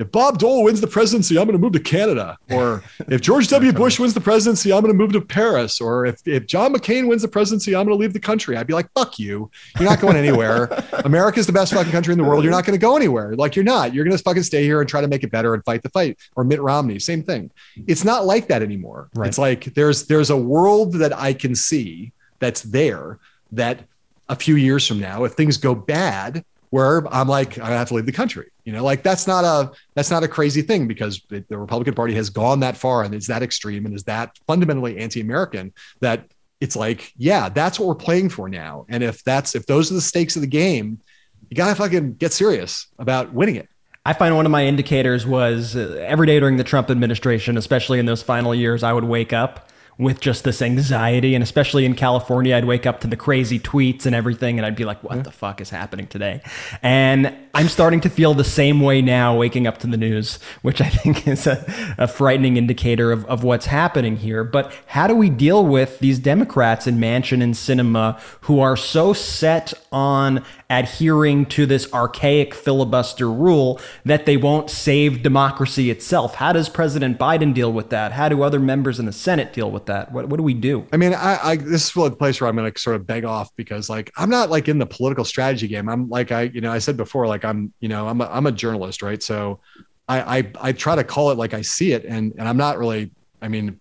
if Bob Dole wins the presidency, I'm going to move to Canada. Or (laughs) if George W. Bush wins the presidency, I'm going to move to Paris. Or if, if John McCain wins the presidency, I'm going to leave the country. I'd be like, fuck you. You're not going anywhere. (laughs) America's the best fucking country in the world. You're not going to go anywhere. Like you're not. You're going to fucking stay here and try to make it better and fight the fight. Or Mitt Romney, same thing. It's not like that anymore. Right. It's like there's there's a world that I can see that's there that a few years from now, if things go bad, where I'm like, I have to leave the country. You know, like that's not a that's not a crazy thing because the, Republican Party has gone that far and is that extreme and is that fundamentally anti-American that it's like, yeah, that's what we're playing for now. And if that's if those are the stakes of the game, you gotta fucking get serious about winning it. I find one of my indicators was uh, every day during the Trump administration, especially in those final years, I would wake up with just this anxiety. And especially in California, I'd wake up to the crazy tweets and everything, and I'd be like, what the fuck is happening today? And I'm starting to feel the same way now, waking up to the news, which I think (laughs) is a, a frightening indicator of, of what's happening here. But how do we deal with these Democrats in Manchin and Sinema who are so set on adhering to this archaic filibuster rule that they won't save democracy itself? How does President Biden deal with that? How do other members in the Senate deal with that? What, what do we do? I mean, I, I this is the place where I'm going to sort of beg off because like I'm not like in the political strategy game. I'm like I you know I said before like I'm you know I'm a, I'm a journalist right so I, I I try to call it like I see it and and I'm not really I mean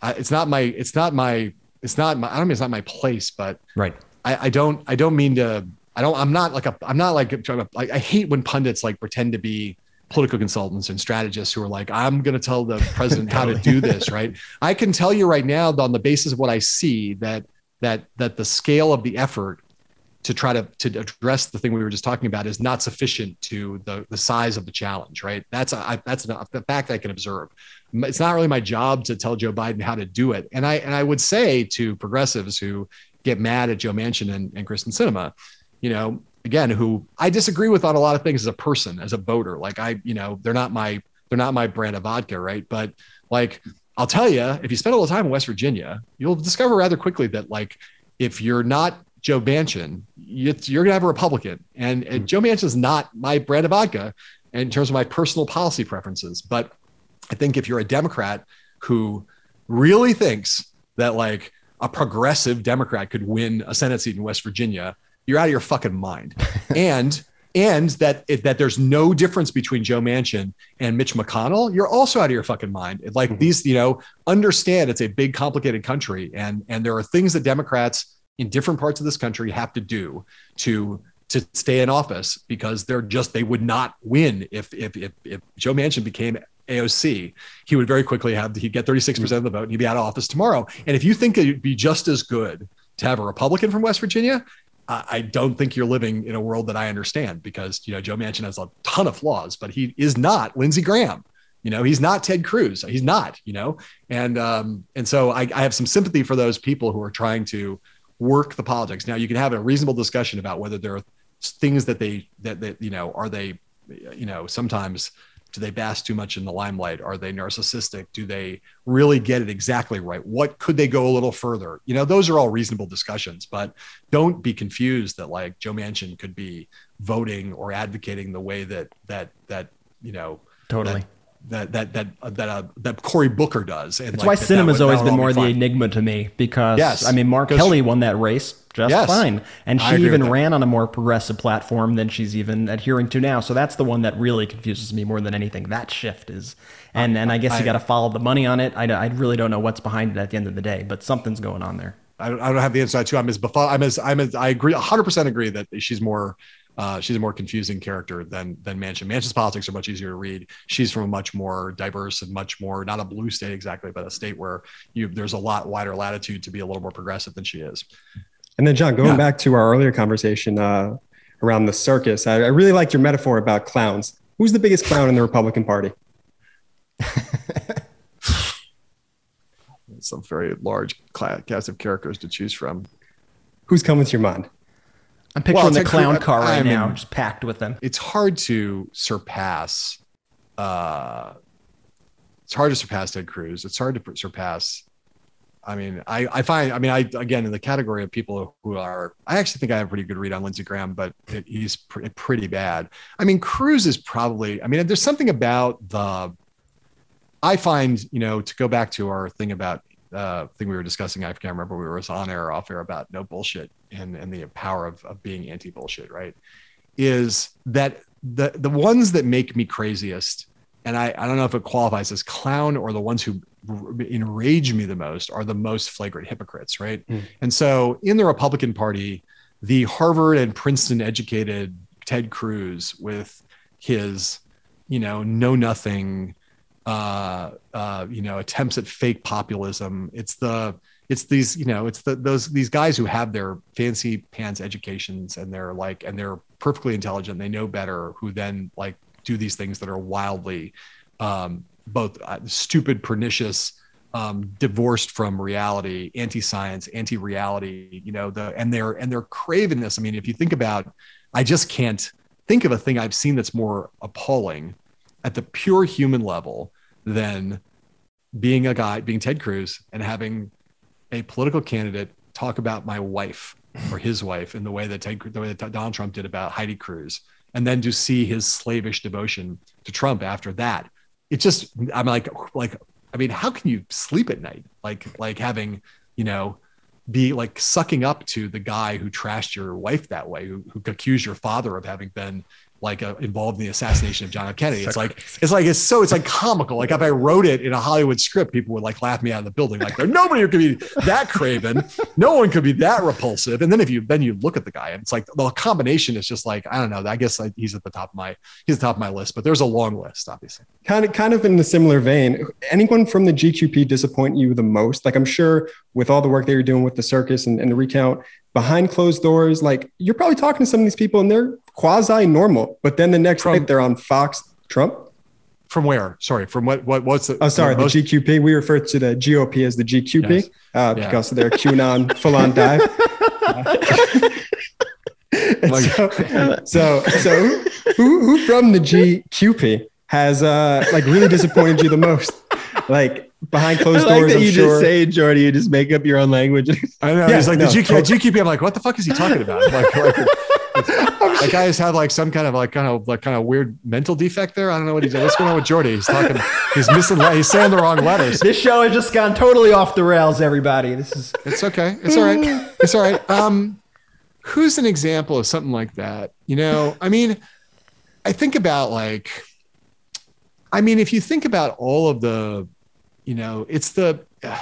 I, it's not my it's not my it's not my I don't mean it's not my place but Right. I, I don't I don't mean to I don't I'm not like a I'm not like like I hate when pundits like pretend to be political consultants and strategists who are like I'm going to tell the (laughs) president how to do this (laughs) right I can tell you right now on the basis of what I see that that that the scale of the effort to try to to address the thing we were just talking about is not sufficient to the the size of the challenge, right? That's a, that's a, a fact I can observe. It's not really my job to tell Joe Biden how to do it, and I and I would say to progressives who get mad at Joe Manchin and, and Kyrsten Sinema, you know, again, who I disagree with on a lot of things as a person, as a voter. Like I, you know, they're not my they're not my brand of vodka, right? But like I'll tell you, if you spend a little time in West Virginia, you'll discover rather quickly that like if you're not Joe Manchin, you're gonna have a Republican, and, and hmm. Joe Manchin is not my brand of vodka in terms of my personal policy preferences. But I think if you're a Democrat who really thinks that like a progressive Democrat could win a Senate seat in West Virginia, you're out of your fucking mind. (laughs) and and that that there's no difference between Joe Manchin and Mitch McConnell, you're also out of your fucking mind. Like mm-hmm. these, you know, understand it's a big, complicated country, and and there are things that Democrats in different parts of this country have to do to to stay in office because they're just they would not win if if if, if Joe Manchin became AOC, he would very quickly have he'd get 36% of the vote and he'd be out of office tomorrow. And if you think it'd be just as good to have a Republican from West Virginia, I don't think you're living in a world that I understand because you know Joe Manchin has a ton of flaws, but he is not Lindsey Graham. You know, he's not Ted Cruz. He's not. You know, and um, and so I, I have some sympathy for those people who are trying to work the politics. Now you can have a reasonable discussion about whether there are things that they that that you know are they you know sometimes do they bask too much in the limelight? Are they narcissistic? Do they really get it exactly right? What could they go a little further? You know, those are all reasonable discussions, but don't be confused that like Joe Manchin could be voting or advocating the way that that that you know totally. That, that that that uh, that uh, that Cory Booker does. And That's like, why that, Sinema's that would, always been more be the enigma to me because yes, I mean Mark Kelly won that race just yes, fine, and she even ran on a more progressive platform than she's even adhering to now. So that's the one that really confuses me more than anything. That shift is, and and I guess I, you got to follow the money on it. I, I really don't know what's behind it at the end of the day, but something's going on there. I don't, I don't have the inside too. I'm as I'm as I'm as I agree 100 percent agree that she's more uh, she's a more confusing character than than Manchin. Manchin's politics are much easier to read. She's from a much more diverse and much more not a blue state exactly, but a state where you there's a lot wider latitude to be a little more progressive than she is. And then John, going yeah. back to our earlier conversation uh, around the circus, I, I really liked your metaphor about clowns. Who's the biggest clown in the Republican Party? (laughs) Some very large cast of characters to choose from. Who's coming to your mind? I'm picturing well, the clown car right I mean, now, just packed with them. It's hard to surpass. Uh, it's hard to surpass Ted Cruz. It's hard to surpass. I mean, I, I find, I mean, I, again, in the category of people who are, I actually think I have a pretty good read on Lindsey Graham, but it, he's pr- pretty bad. I mean, Cruz is probably, I mean, there's something about the, I find, you know, to go back to our thing about uh, thing we were discussing. I can't remember we were on air or off air about no bullshit and, and the power of, of being anti bullshit, right? Is that the, the ones that make me craziest, and I, I don't know if it qualifies as clown or the ones who enrage me the most are the most flagrant hypocrites, right? Mm. And so in the Republican Party, the Harvard and Princeton educated Ted Cruz with his, you know, know nothing, uh, uh, you know, attempts at fake populism. It's the it's these, you know, it's the those these guys who have their fancy pants educations and they're like and they're perfectly intelligent. They know better. Who then like do these things that are wildly um, both uh, stupid, pernicious, um, divorced from reality, anti-science, anti-reality. You know, the and they're and they're craving this. I mean, if you think about, I just can't think of a thing I've seen that's more appalling at the pure human level than being a guy, being Ted Cruz, and having a political candidate talk about my wife or his wife in the way that Ted, the way that Donald Trump did about Heidi Cruz, and then to see his slavish devotion to Trump after that. It just, I'm like, like, I mean, how can you sleep at night? Like, like having, you know, be like sucking up to the guy who trashed your wife that way, who, who accused your father of having been like uh, involved in the assassination of John F. Kennedy. It's like it's like it's so it's like comical. Like if I wrote it in a Hollywood script, people would like laugh me out of the building. Like nobody could be that craven. No one could be that repulsive. And then if you then you look at the guy, and it's like the combination is just like I don't know. I guess like, he's at the top of my he's at the top of my list. But there's a long list, obviously. Kind of kind of in the similar vein. Anyone from the GQP disappoint you the most? Like I'm sure with all the work that you're doing with the circus and, and the recount, behind closed doors. Like you're probably talking to some of these people and they're quasi normal, but then the next From- night they're on Fox Trump. From where? Sorry, from what? What? What's the? Oh, sorry, the most- GQP. We refer to the GOP as the GQP Yes. uh, Yeah. because of their QAnon (laughs) full on dive. (laughs) (laughs) Like- so, so, so who, who from the GQP has uh, like really disappointed you the most? Like behind I closed like doors, that I'm you sure. just say Jordy. You just make up your own language. I know. Yeah, he's like no, the GQ, totally. GQP. I'm like, what the fuck is he talking about? Like, (laughs) like that guy has had like some kind of like kind of like kind of weird mental defect there. I don't know what he's doing. What's going on with Jordy? He's talking. He's missing. le- He's saying the wrong letters. This show has just gone totally off the rails, everybody. This is It's okay. It's all right. It's all right. Um, who's an example of something like that? You know, I mean, I think about like, I mean, if you think about all of the, you know, it's the. (sighs)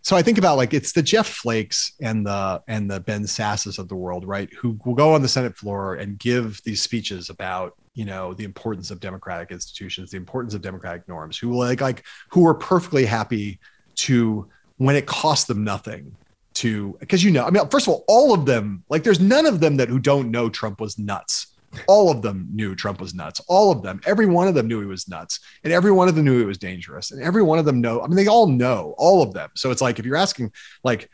So I think about like it's the Jeff Flakes and the and the Ben Sasses of the world, right? Who will go on the Senate floor and give these speeches about you know the importance of democratic institutions, the importance of democratic norms. Who like like who are perfectly happy to when it costs them nothing to because you know I mean first of all all of them like there's none of them that who don't know Trump was nuts. All of them knew Trump was nuts. All of them, every one of them knew he was nuts, and every one of them knew it was dangerous, and every one of them know. I mean, they all know, all of them. So it's like if you're asking, like,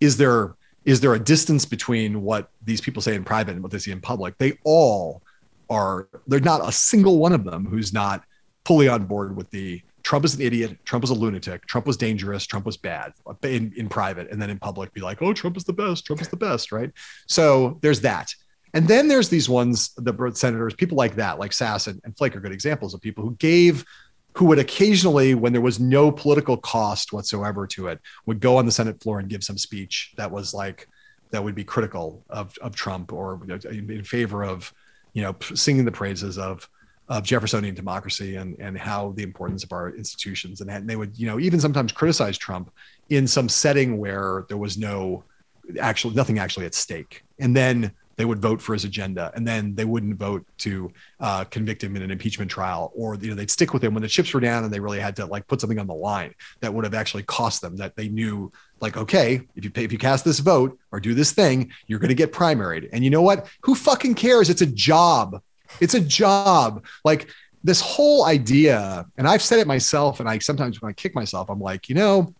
is there is there a distance between what these people say in private and what they see in public? They all are. They're not a single one of them who's not fully on board with the Trump is an idiot. Trump was a lunatic. Trump was dangerous. Trump was bad uh, in, in private. And then in public, be like, oh, Trump is the best. Trump is the best. Right. So there's that. And then there's these ones, the senators, people like that, like Sasse and, and Flake are good examples of people who gave, who would occasionally, when there was no political cost whatsoever to it, would go on the Senate floor and give some speech that was like, that would be critical of, of Trump or in, favor of, you know, singing the praises of, of Jeffersonian democracy and and how the importance of our institutions and, and they would you know even sometimes criticize Trump in some setting where there was no actual nothing actually at stake. And then they would vote for his agenda and then they wouldn't vote to uh, convict him in an impeachment trial or you know they'd stick with him when the chips were down and they really had to like put something on the line that would have actually cost them that they knew like okay if you pay, if you cast this vote or do this thing you're going to get primaried and you know what who fucking cares it's a job it's a job. Like this whole idea, and I've said it myself, and I sometimes when I kick myself, I'm like, you know,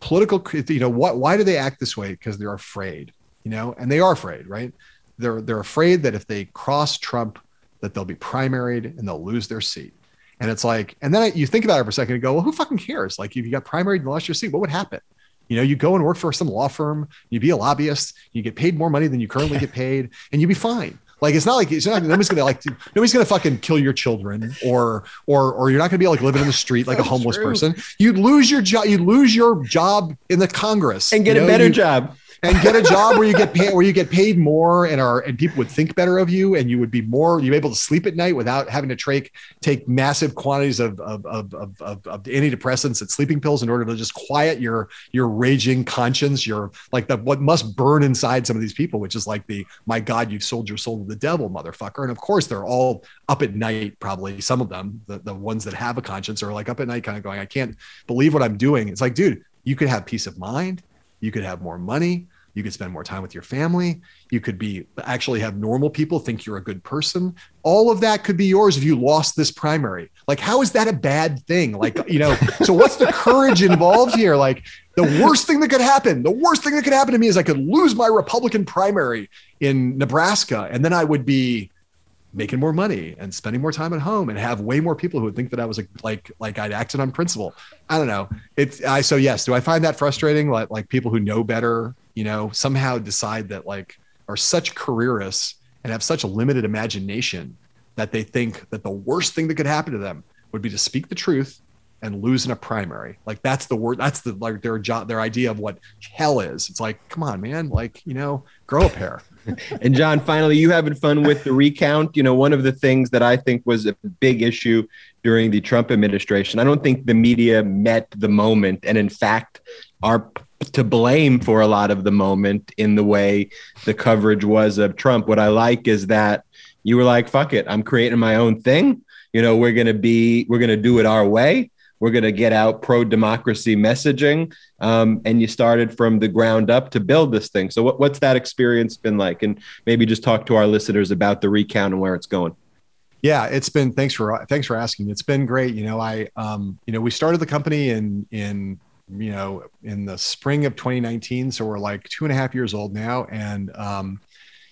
political, you know, what? Why do they act this way? Because they're afraid, you know, and they are afraid, right? They're they're afraid that if they cross Trump, that they'll be primaried and they'll lose their seat. And it's like, and then you think about it for a second and go, well, who fucking cares? Like, if you got primaried and lost your seat, what would happen? You know, you go and work for some law firm, you be a lobbyist, you get paid more money than you currently get paid, (laughs) and you'd be fine. Like it's not like it's not nobody's gonna like nobody's gonna fucking kill your children or or or you're not gonna be like living in the street like a homeless true. person. You'd lose your job. You'd lose your job in the Congress and get you a better You- job. And get a job where you get paid where you get paid more and are and people would think better of you and you would be more you'd be able to sleep at night without having to take take massive quantities of of, of, of, of, of antidepressants and sleeping pills in order to just quiet your your raging conscience your like the what must burn inside some of these people which is like the my god you've sold your soul to the devil motherfucker. And of course they're all up at night probably some of them the, the ones that have a conscience are like up at night kind of going i can't believe what i'm doing. It's like dude you could have peace of mind you could have more money you could spend more time with your family you could be actually have normal people think you're a good person all of that could be yours if you lost this primary like how is that a bad thing like you know so what's the courage involved here like the worst thing that could happen the worst thing that could happen to me is i could lose my republican primary in nebraska and then i would be making more money and spending more time at home and have way more people who would think that I was a, like like I'd acted on principle. I don't know. It's I so yes, do I find that frustrating? Like like people who know better, you know, somehow decide that like are such careerists and have such a limited imagination that they think that the worst thing that could happen to them would be to speak the truth and lose in a primary. Like that's the word. That's the like their job, their idea of what hell is. It's like, come on, man. Like you know, grow a pair. (laughs) And John, finally, you having fun with the recount? You know, one of the things that I think was a big issue during the Trump administration, I don't think the media met the moment, and in fact, p- to blame for a lot of the moment in the way the coverage was of Trump. What I like is that you were like, "Fuck it, I'm creating my own thing." You know, we're gonna be, we're gonna do it our way. We're we're going to get out pro democracy messaging. Um, and you started from the ground up to build this thing. So, what, what's that experience been like? And maybe just talk to our listeners about the recount and where it's going. Yeah, it's been thanks for thanks for asking. It's been great. You know, I um, you know, we started the company in in you know in the spring of 2019, so we're like two and a half years old now, and um,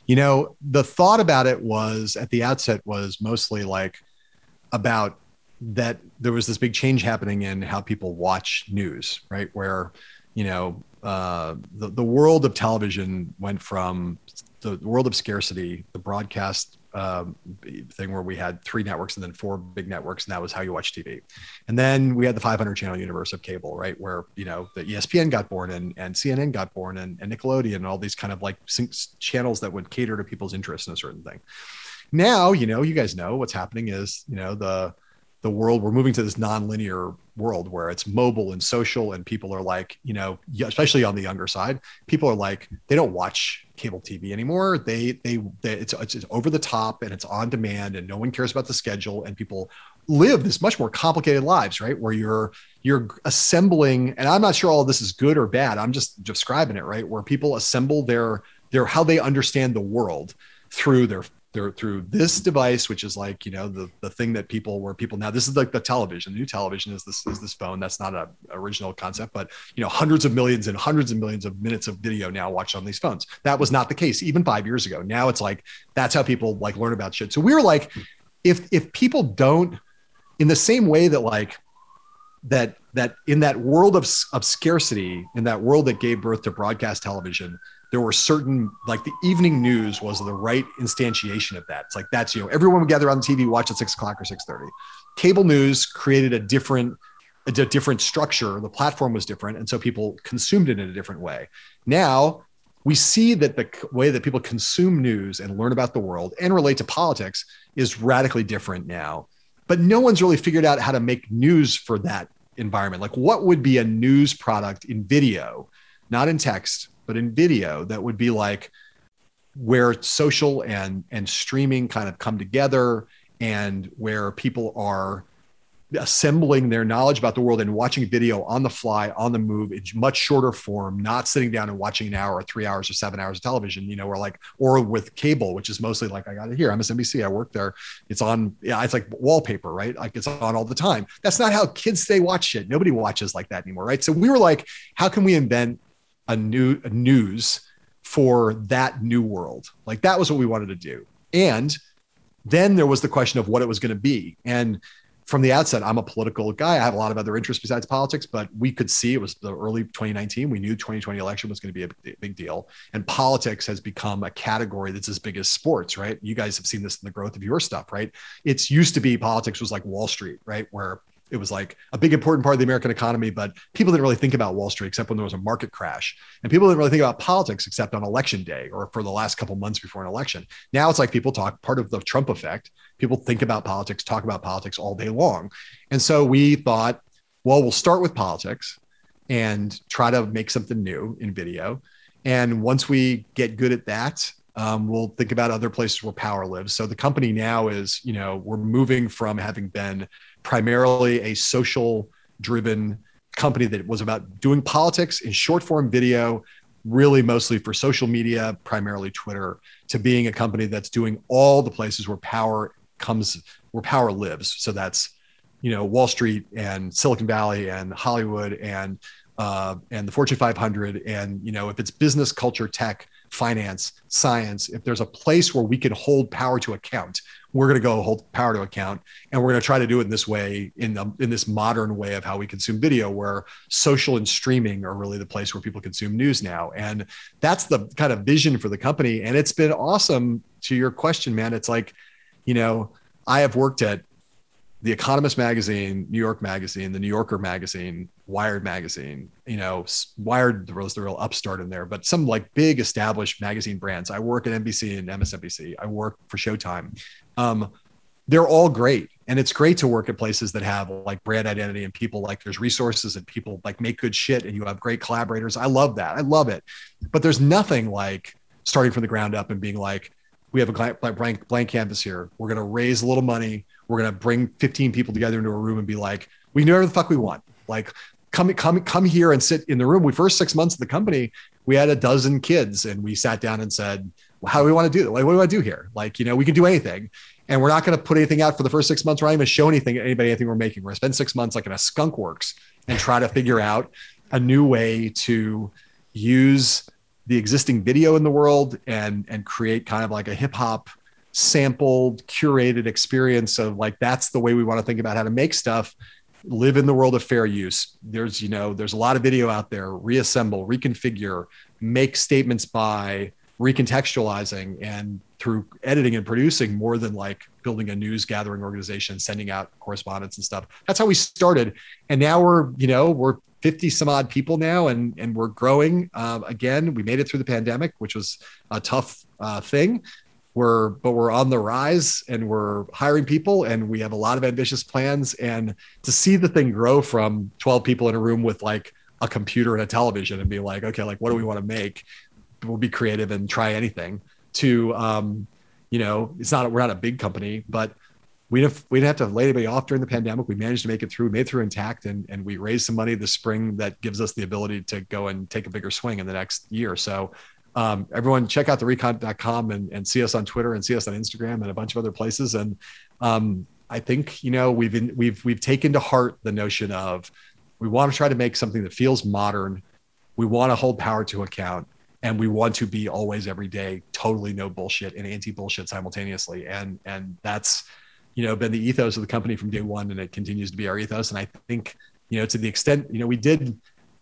you know, the thought about it was at the outset was mostly like about that there was this big change happening in how people watch news, right? Where you know uh, the the world of television went from the world of scarcity, the broadcast um, thing where we had three networks and then four big networks, and that was how you watch TV. And then we had the 500 channel universe of cable, right, where you know the ESPN got born and, and CNN got born and, and Nickelodeon and all these kind of like channels that would cater to people's interests in a certain thing. Now, you know, you guys know what's happening is you know the the world we're moving to this non-linear world where it's mobile and social and people are like you know especially on the younger side people are like they don't watch cable tv anymore. They they, they it's, it's over the top and it's on demand and no one cares about the schedule and people live this much more complicated lives right? Where you're you're assembling and i'm not sure all this is good or bad. I'm just describing it right? Where people assemble their their how they understand the world through their they're through this device, which is like, you know, the, the thing that people were people now this is like the television, the new television is this is this phone. That's not an original concept, but you know, hundreds of millions and hundreds of millions of minutes of video now watched on these phones. That was not the case even five years ago. Now it's like that's how people like learn about shit. So we were like, if if people don't in the same way that like that that in that world of, of scarcity, in that world that gave birth to broadcast television, there were certain like the evening news was the right instantiation of that. It's like that's you know everyone would gather on the TV, watch at six o'clock or six thirty. Cable news created a different a different structure. The platform was different, and so people consumed it in a different way. Now we see that the way that people consume news and learn about the world and relate to politics is radically different now. But no one's really figured out how to make news for that environment. Like, what would be a news product in video, not in text, but in video that would be like where social and and streaming kind of come together and where people are assembling their knowledge about the world and watching video on the fly on the move in much shorter form not sitting down and watching an hour or three hours or seven hours of television you know or like or with cable which is mostly like i got it here msnbc i work there. It's on yeah it's like wallpaper right? Like it's on all the time. That's not how kids today watch shit. Nobody watches like that anymore right? So we were like how can we invent a new a news for that new world. Like that was what we wanted to do. And then there was the question of what it was going to be. And from the outset, I'm a political guy. I have a lot of other interests besides politics, but we could see it was the early 2019. We knew 2020 election was going to be a big deal. And politics has become a category that's as big as sports, right? You guys have seen this in the growth of your stuff, right? It's used to be politics was like Wall Street, right? Where it was like a big important part of the American economy, but people didn't really think about Wall Street except when there was a market crash. And people didn't really think about politics except on election day or for the last couple months before an election. Now it's like people talk part of the Trump effect. People think about politics, talk about politics all day long. And so we thought, well, we'll start with politics and try to make something new in video. And once we get good at that, um, we'll think about other places where power lives. So the company now is, you know, we're moving from having been primarily a social driven company that was about doing politics in short form video, really mostly for social media, primarily Twitter, to being a company that's doing all the places where power comes, where power lives. So that's, you know, Wall Street and Silicon Valley and Hollywood and uh, and the Fortune 500. And you know, if it's business, culture, tech, finance, science, if there's a place where we can hold power to account, we're going to go hold power to account, and we're going to try to do it in this way, in the, in this modern way of how we consume video, where social and streaming are really the place where people consume news now, and that's the kind of vision for the company. And it's been awesome. To your question, man, it's like, you know, I have worked at the Economist magazine, New York magazine, the New Yorker magazine, Wired magazine, you know, Wired was the real upstart in there, but some like big established magazine brands. I work at NBC and MSNBC. I work for Showtime. Um, they're all great. And it's great to work at places that have like brand identity and people like there's resources and people like make good shit and you have great collaborators. I love that. I love it. But there's nothing like starting from the ground up and being like, we have a blank, blank canvas here. We're going to raise a little money we're to bring 15 people together into a room and be like, We can do whatever the fuck we want. Like come come come here and sit in the room. We first six months of the company, we had a dozen kids, and we sat down and said, well, "How do we want to do that? Like, what do I do here? Like, you know, we can do anything." And we're not going to put anything out for the first six months. We're not even show anything anybody anything we're making. We're to spend six months like in a skunk works and try to figure out a new way to use the existing video in the world and and create kind of like a hip hop sampled curated experience of like that's the way we want to think about how to make stuff live in the world of fair use. There's you know there's a lot of video out there reassemble reconfigure make statements by recontextualizing and through editing and producing more than like building a news gathering organization sending out correspondence and stuff. That's how we started. And now we're you know we're 50 some odd people now and and we're growing uh, again. We made it through the pandemic which was a tough uh, thing we're but we're on the rise and we're hiring people and we have a lot of ambitious plans and to see the thing grow from 12 people in a room with like a computer and a television and be like okay like what do we want to make we'll be creative and try anything to um you know it's not we're not a big company but we didn't, we didn't have to lay anybody off during the pandemic. We managed to make it through, made it through intact, and, and we raised some money this spring that gives us the ability to go and take a bigger swing in the next year. So um, everyone check out the recount.com and, and see us on Twitter and see us on Instagram and a bunch of other places. And um, I think, you know, we've we've, we've taken to heart the notion of we want to try to make something that feels modern. We want to hold power to account and we want to be always every day, totally no bullshit and anti bullshit simultaneously. And, and that's, you know, been the ethos of the company from day one, and it continues to be our ethos. And I think, you know, to the extent, you know, we did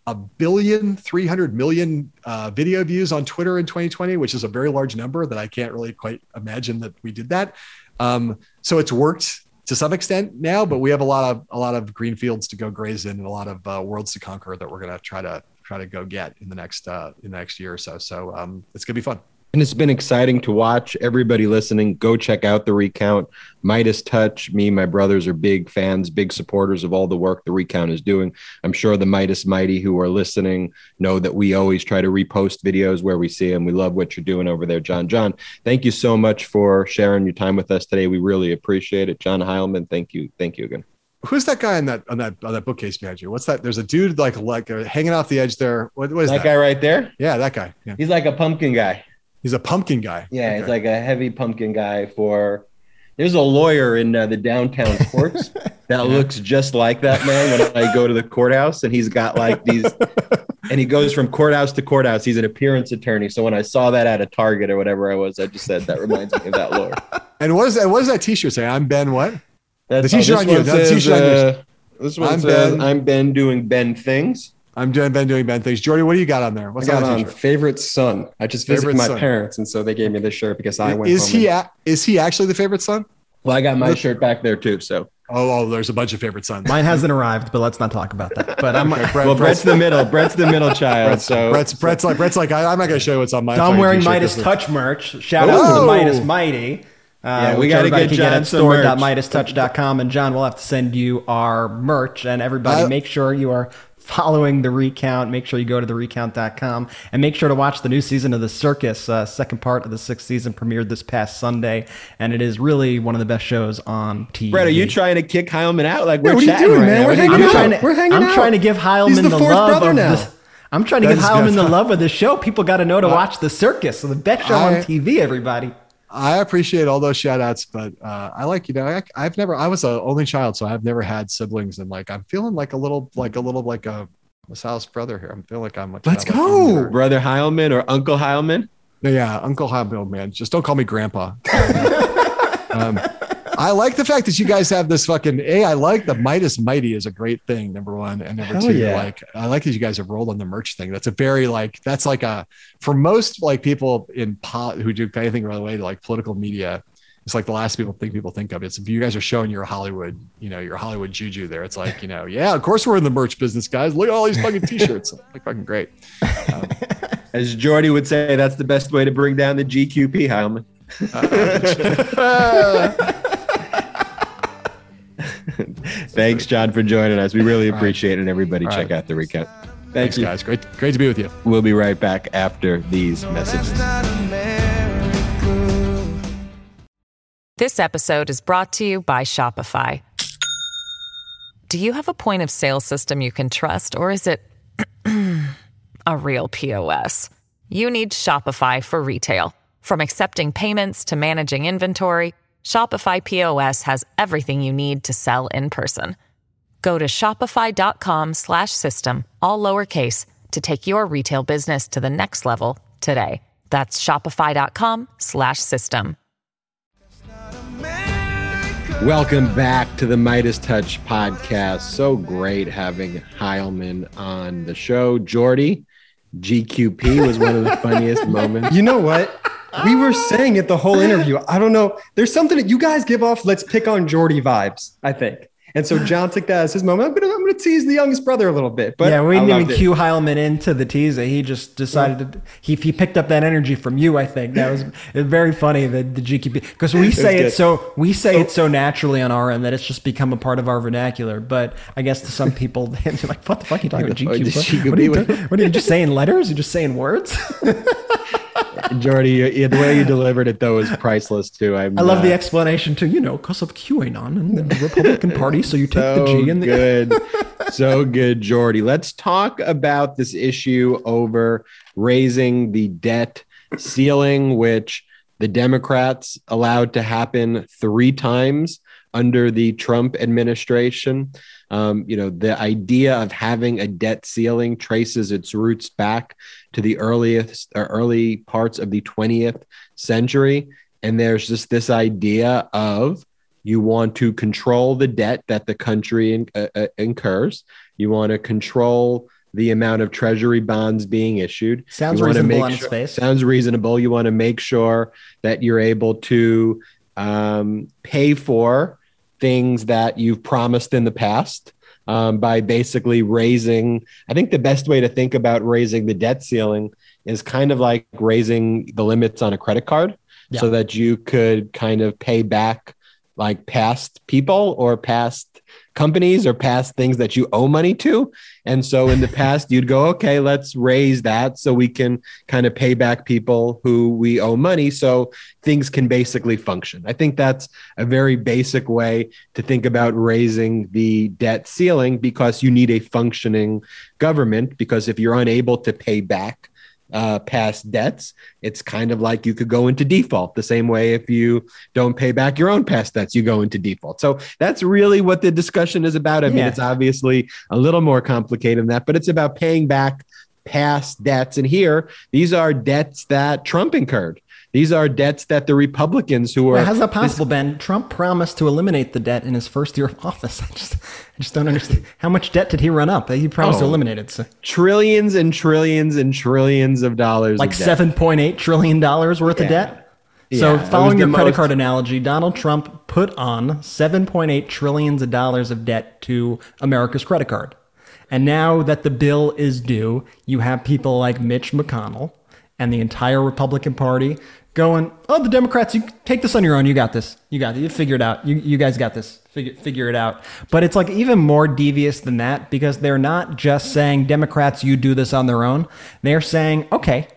a billion, 300 million uh, video views on Twitter in 2020, which is a very large number that I can't really quite imagine that we did that. Um, so it's worked to some extent now, but we have a lot of a lot of green fields to go graze in and a lot of uh, worlds to conquer that we're going to try to try to go get in the next uh, in the next year or so. So um, it's going to be fun. And it's been exciting to watch. Everybody listening, go check out the recount. Meidas Touch, me, my brothers are big fans, big supporters of all the work the recount is doing. I'm sure the Meidas Mighty who are listening know that we always try to repost videos where we see them. We love what you're doing over there, John. John, thank you so much for sharing your time with us today. We really appreciate it. John Heilemann, thank you. Thank you again. Who's that guy on that on that on that bookcase behind you? What's that? There's a dude like like uh, hanging off the edge there. What, is that, that? guy right there? Yeah, that guy. Yeah. He's like a pumpkin guy. He's a pumpkin guy. Yeah, Okay. he's like a heavy pumpkin guy for. There's a lawyer in uh, the downtown courts (laughs) that looks just like that man when I go to the courthouse, and he's got like these, (laughs) and he goes from courthouse to courthouse. He's an appearance attorney. So when I saw that at a Target or whatever I was, I just said that reminds me of that lawyer. (laughs) And what is that? What does that T-shirt say? I'm Ben. What? That's, The t-shirt oh, on you. Says, t-shirt on yours. uh, This one I'm says, Ben. "I'm Ben doing Ben things." I'm doing Ben doing Ben things. Jordy, what do you got on there? I got on on favorite son. I just visited Favorite my son. parents, and so they gave me this shirt because I went. Is home he and- a, is he actually the favorite son? Well, I got my Look- shirt back there too. So, Oh, oh, there's a bunch of favorite sons. Mine hasn't arrived, but let's not talk about that. But I'm (laughs) Brett- well, Brett's the middle. Brett's the middle child. Brett's, so Brett's, Brett's like Brett's like I, I'm not gonna show you what's on my. So I'm wearing. Meidas This is- Touch merch. Shout out to the Meidas Mighty. Uh, Yeah, we gotta get can John at some merch. store.meidastouch.com. And John, we'll have to send you our merch. And everybody, Uh, make sure you are following the recount. Make sure you go to the recount.com and make sure to watch the new season of The Circus. Uh, second part of the sixth season premiered this past Sunday. And it is really one of the best shows on TV. Brett, are you trying to kick Heilemann out? Like we're what are you chatting doing, right man? now. We're What are you hanging I'm out. trying to, We're hanging I'm out. trying to give Heilemann He's the the, fourth love brother of now. this. I'm trying to That give Heilemann good. the love of the show. People got to know to watch the circus, the best show I- on TV. Everybody. I appreciate all those shout outs, but uh, I like, you know, I, I've never, I was an only child, so I've never had siblings. And like, I'm feeling like a little, like a little, like a Sal's brother here. I'm feeling like I'm like, Let's like, go. Brother Heilemann or Uncle Heilemann? Yeah, Uncle Heilemann, man. Just don't call me Grandpa. (laughs) um, I like the fact that you guys have this fucking. A, I like the Meidas Mighty is a great thing. Number one, and number Hell two, yeah. like I like that you guys have rolled on the merch thing. That's a very like that's like a for most like people in pot who do anything related to like political media. It's like the last people think people think of. It's if you guys are showing your Hollywood, you know, your Hollywood juju there. It's like, you know, yeah, of course we're in the merch business, guys. Look at all these fucking t-shirts. (laughs) like fucking great. (laughs) As Jordy would say, that's the best way to bring down the GQP, Heilemann. Uh, (laughs) (laughs) Thanks, John, for joining us. We really All right. appreciate it. And everybody, All check right. out the recount. Thank Thanks, you. guys. Great, great to be with you. We'll be right back after these messages. This episode is brought to you by Shopify. Do you have a point of sale system you can trust, or is it (clears throat) a real POS? You need Shopify for retail. From accepting payments to managing inventory, Shopify POS has everything you need to sell in person. Go to shopify.com slash system, all lowercase, to take your retail business to the next level today. That's shopify.com slash system. Welcome back to the Meidas Touch podcast. So great having Heilemann on the show. Jordy, GQP was one of the (laughs) funniest moments. You know what? We were saying it the whole interview. I don't know. There's something that you guys give off. Let's pick on Jordy vibes. I think. And so John took that as his moment. I'm gonna, I'm gonna tease the youngest brother a little bit. But yeah, we didn't even it. cue Heilemann into the teaser. He just decided to, he, he picked up that energy from you. I think that was, (laughs) very funny that the GQP because we say it good. so we say it so naturally on our end that it's just become a part of our vernacular. But I guess to some people, (laughs) they're like, "What the fuck are you talking about What GQ? What, what, are you GQP? do- what are you just saying letters? You're just saying words." (laughs) Jordy, you- the way you delivered it though is priceless too. I'm, I love the uh, explanation too. You know, because of QAnon and the Republican Party, so you take the so G and the good, (laughs) so good, Jordy. Let's talk about this issue over raising the debt ceiling, which the Democrats allowed to happen three times under the Trump administration. Um, you know, the idea of having a debt ceiling traces its roots back to the earliest or early parts of the 20th century. And there's just this idea of you want to control the debt that the country in, uh, uh, incurs. You want to control the amount of treasury bonds being issued. Sounds You reasonable on sure- face. Sounds reasonable. You want to make sure that you're able to um, pay for things that you've promised in the past um, by basically raising. I think the best way to think about raising the debt ceiling is kind of like raising the limits on a credit card so that you could kind of pay back like past people or past companies or past things that you owe money to. And so in the (laughs) past, you'd go, okay, let's raise that so we can kind of pay back people who we owe money so things can basically function. I think that's a very basic way to think about raising the debt ceiling because you need a functioning government. Because if you're unable to pay back, uh, past debts, it's kind of like you could go into default the same way if you don't pay back your own past debts, you go into default. So that's really what the discussion is about. I mean, it's obviously a little more complicated than that, but it's about paying back past debts. And here, these are debts that Trump incurred. These are debts that the Republicans who are Well, how's that possible, Ben? Trump promised to eliminate the debt in his first year of (laughs) office. I just, I just don't understand. How much debt did he run up? He promised to Oh. eliminate it. So, trillions and trillions and trillions of dollars. like of seven point eight trillion dollars worth of debt. So, Yeah, following your the credit most- card analogy, Donald Trump put on seven point eight trillions of dollars of debt to America's credit card. And now that the bill is due, you have people like Mitch McConnell and the entire Republican Party going, "Oh, the Democrats, you take this on your own. You got this. You got it. You figure it out. You you guys got this. Figure figure it out." But it's like even more devious than that because they're not just saying Democrats, you do this on their own. They're saying, "Okay,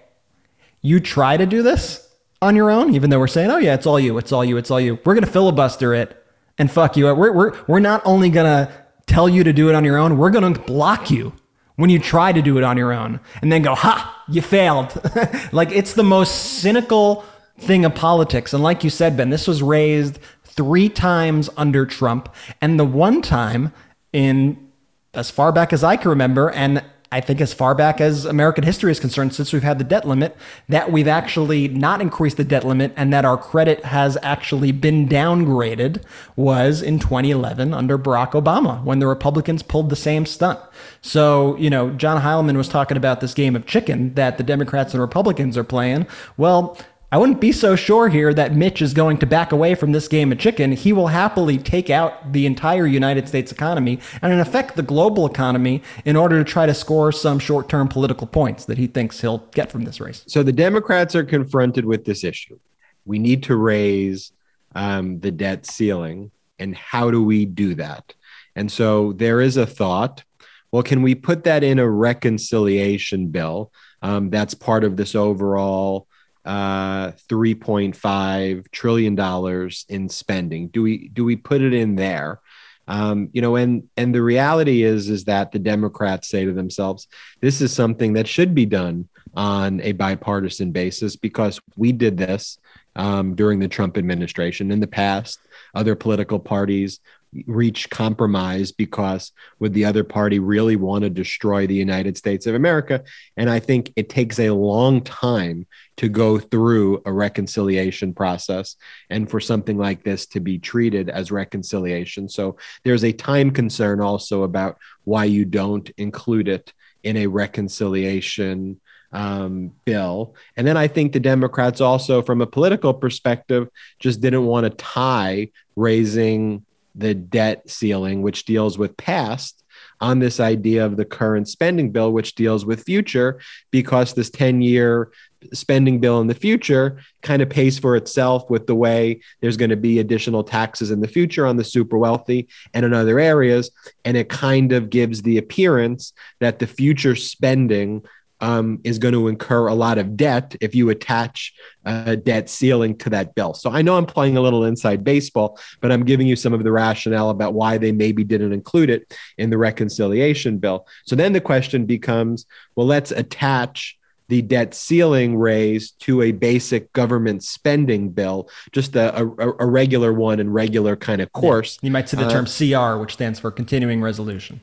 you try to do this on your own, even though we're saying, oh yeah, it's all you, it's all you, it's all you. We're gonna filibuster it and fuck you. We're we're we're not only gonna tell you to do it on your own, we're gonna block you when you try to do it on your own, and then go, ha, you failed. (laughs) like it's the most cynical thing of politics. And like you said, Ben, this was raised three times under Trump, and the one time in as far back as I can remember, and I think as far back as American history is concerned, since we've had the debt limit, that we've actually not increased the debt limit and that our credit has actually been downgraded was in 2011 under Barack Obama when the Republicans pulled the same stunt. So, you know, John Heilemann was talking about this game of chicken that the Democrats and Republicans are playing. Well, I wouldn't be so sure here that Mitch is going to back away from this game of chicken. He will happily take out the entire United States economy and, in effect, the global economy in order to try to score some short term political points that he thinks he'll get from this race. So the Democrats are confronted with this issue. We need to raise um, the debt ceiling. And how do we do that? And so there is a thought well, can we put that in a reconciliation bill um, that's part of this overall uh, 3.5 trillion dollars in spending? Do we do we put it in there? Um, you know, and and the reality is is that the Democrats say to themselves, this is something that should be done on a bipartisan basis because we did this um, during the Trump administration in the past. Other political parties reach compromise because would the other party really want to destroy the United States of America? And I think it takes a long time to go through a reconciliation process and for something like this to be treated as reconciliation. So there's a time concern also about why you don't include it in a reconciliation um, bill. And then I think the Democrats also, from a political perspective, just didn't want to tie raising the debt ceiling, which deals with past, on this idea of the current spending bill, which deals with future, because this 10 year spending bill in the future kind of pays for itself with the way there's going to be additional taxes in the future on the super wealthy and in other areas. And it kind of gives the appearance that the future spending um, is going to incur a lot of debt if you attach a debt ceiling to that bill. So I know I'm playing a little inside baseball, but I'm giving you some of the rationale about why they maybe didn't include it in the reconciliation bill. So then the question becomes well, let's attach the debt ceiling raise to a basic government spending bill, just a, a, a regular one and regular kind of course. Yeah. You might see the term uh, CR, which stands for continuing resolution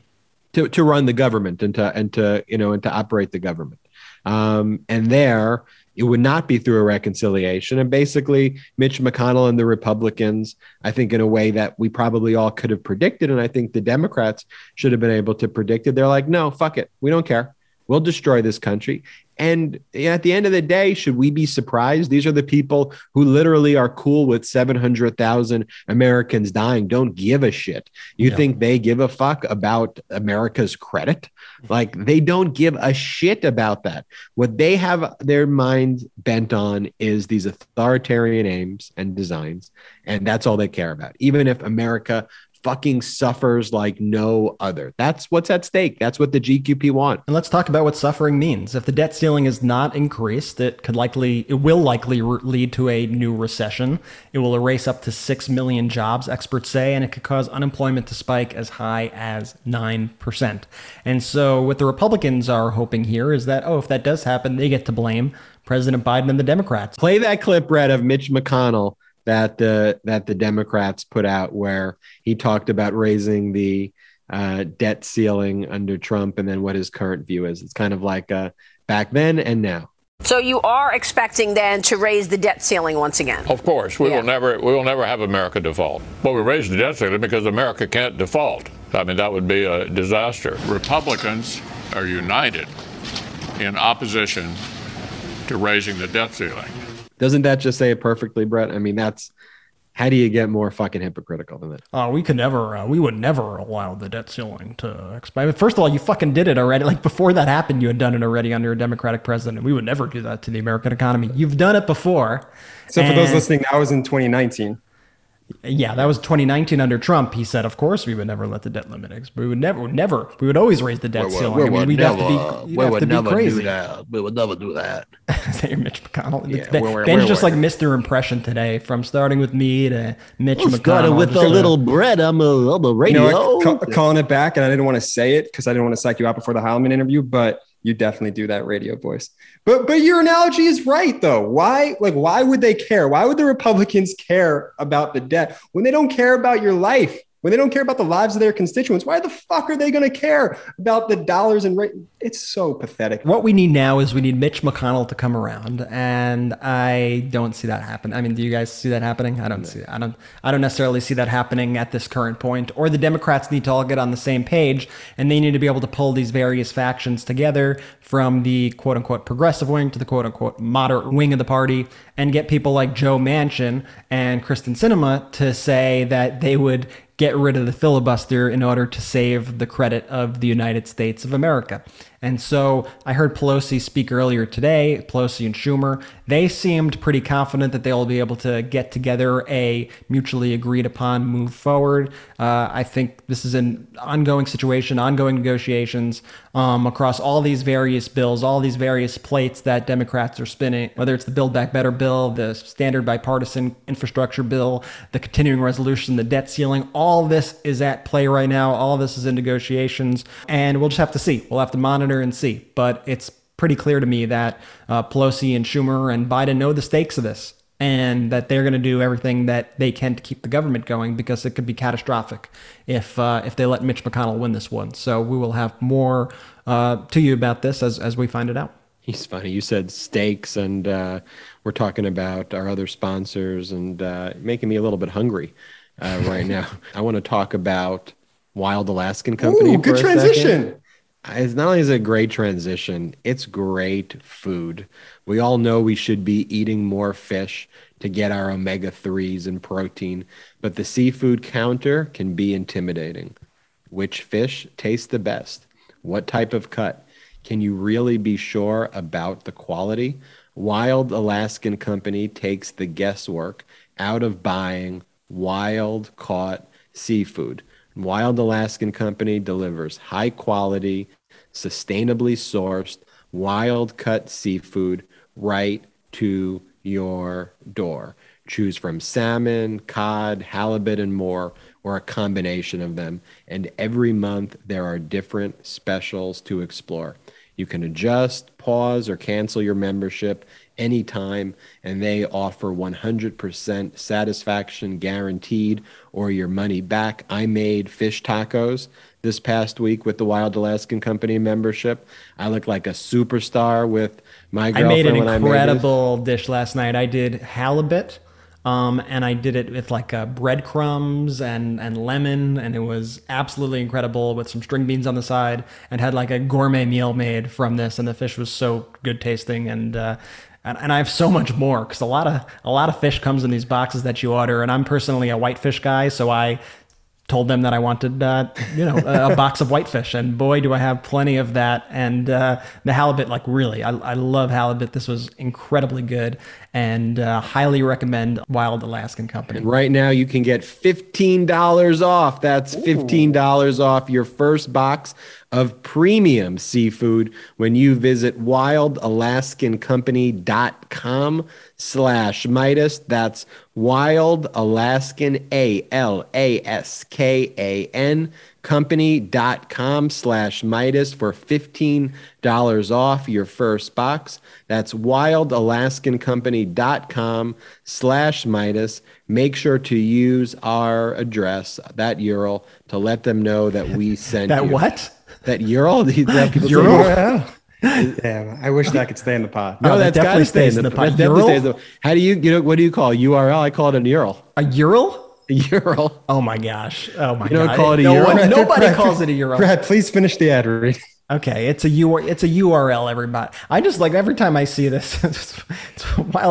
to, to run the government and to and to you know and to operate the government. Um, and there it would not be through a reconciliation. And basically, Mitch McConnell and the Republicans, I think, in a way that we probably all could have predicted, and I think the Democrats should have been able to predict it. They're like, no, fuck it, we don't care. We'll destroy this country. And at the end of the day, should we be surprised? These are the people who literally are cool with 700,000 Americans dying, don't give a shit. You yeah. think they give a fuck about America's credit? Like they don't give a shit about that. What they have their minds bent on is these authoritarian aims and designs. And that's all they care about. Even if America fucking suffers like no other. That's what's at stake. That's what the GQP want. And let's talk about what suffering means. If the debt ceiling is not increased, it could likely, it will likely re- lead to a new recession. It will erase up to 6 million jobs, experts say, and it could cause unemployment to spike as high as 9%. And so what the Republicans are hoping here is that, oh, if that does happen, they get to blame President Biden and the Democrats. Play that clip, Brett, of Mitch McConnell that the that the Democrats put out, where he talked about raising the uh, debt ceiling under Trump, and then what his current view is. It's kind of like uh, back then and now. So you are expecting then to raise the debt ceiling once again? Of course, we yeah. will never we will never have America default. But we raise the debt ceiling because America can't default. I mean that would be a disaster. Republicans are united in opposition to raising the debt ceiling. Doesn't that just say it perfectly, Brett? I mean, that's how do you get more fucking hypocritical than that? Oh, we could never, uh, we would never allow the debt ceiling to expire. First of all, you fucking did it already. Like before that happened, you had done it already under a Democratic president. and We would never do that to the American economy. You've done it before. So for those listening, that was in 2019. Yeah, that was 2019 under Trump. He said, of course, we would never let the debt limit expire. We would never, never, we would always raise the debt we, ceiling. We, I mean, we'd never, have to be, we would never crazy. do that. We would never do that. Is that your Mitch McConnell? Yeah, ben, we're, Ben's we're, just like missed their impression today from starting with me to Mitch well, McConnell. Started with a little bread on the, on the radio. You know what, calling it back, and I didn't want to say it because I didn't want to psych you out before the Heilemann interview, but – you definitely do that radio voice. But but your analogy is right though. Why like why would they care? Why would the Republicans care about the debt when they don't care about your life? When they don't care about the lives of their constituents, why the fuck are they going to care about the dollars and rate? It's so pathetic. What we need now is we need Mitch McConnell to come around, and I don't see that happen. I mean, do you guys see that happening? I don't no. see. That. I don't. I don't necessarily see that happening at this current point. Or the Democrats need to all get on the same page, and they need to be able to pull these various factions together from the quote unquote progressive wing to the quote unquote moderate wing of the party, and get people like Joe Manchin and Kyrsten Sinema to say that they would get rid of the filibuster in order to save the credit of the United States of America. And so I heard Pelosi speak earlier today, Pelosi and Schumer. They seemed pretty confident that they'll be able to get together a mutually agreed upon move forward. Uh, I think this is an ongoing situation, ongoing negotiations um, across all these various bills, all these various plates that Democrats are spinning, whether it's the Build Back Better bill, the standard bipartisan infrastructure bill, the continuing resolution, the debt ceiling, all this is at play right now. All this is in negotiations, and we'll just have to see. We'll have to monitor and see. But it's pretty clear to me that uh, Pelosi and Schumer and Biden know the stakes of this and that they're going to do everything that they can to keep the government going because it could be catastrophic if uh, if they let Mitch McConnell win this one. So we will have more uh, to you about this as as we find it out. He's funny. You said steaks, and uh, we're talking about our other sponsors, and uh, making me a little bit hungry uh, right (laughs) now. I want to talk about Wild Alaskan Company. Ooh, good for a second. transition. It's not only is it a great transition, it's great food. We all know we should be eating more fish to get our omega 3s and protein, but the seafood counter can be intimidating. Which fish tastes the best? What type of cut? Can you really be sure about the quality? Wild Alaskan Company takes the guesswork out of buying wild caught seafood. Wild Alaskan Company delivers high quality, sustainably sourced, wild cut seafood right to your door. Choose from salmon, cod, halibut, and more, or a combination of them. And every month there are different specials to explore. You can adjust, pause, or cancel your membership anytime, and they offer 100% satisfaction guaranteed or your money back. I made fish tacos this past week with the Wild Alaskan Company membership. I look like a superstar with my I girlfriend made an I made this. incredible dish last night. I did halibut, um, and I did it with like uh, breadcrumbs and and lemon, and it was absolutely incredible with some string beans on the side, and had like a gourmet meal made from this, and the fish was so good tasting, and. Uh, and, and I have so much more because a lot of a lot of fish comes in these boxes that you order, and I'm personally a whitefish guy, so I told them that I wanted, uh, you know, a, a (laughs) box of whitefish, and boy, do I have plenty of that. And uh, the halibut, like really, I, I love halibut. This was incredibly good, and uh, highly recommend Wild Alaskan Company. And right now you can get $15 off. That's $15 off your first box of premium seafood when you visit wildalaskancompany.com slash Meidas. That's Wild Alaskan A L A S K A N company.com slash Meidas for $15 off your first box. That's wildalaskancompany.com slash Meidas. Make sure to use our address, that URL, to let them know that we (laughs) sent That you. what? That URL? Do you- that people (laughs) say URL? Damn, I wish that could stay in the pot. No, Oh, that that's definitely to in stays the, in the pot. that definitely stays in the- How do you, you know, what do you call it? URL? I call it an URL. A Ural? A URL. Oh my gosh! Oh my You don't god! call it a no Ural? one- nobody Brad, calls it a URL. Brad, please finish the ad read. Okay, it's a it's a URL, everybody. I just like every time I see this, (laughs) it's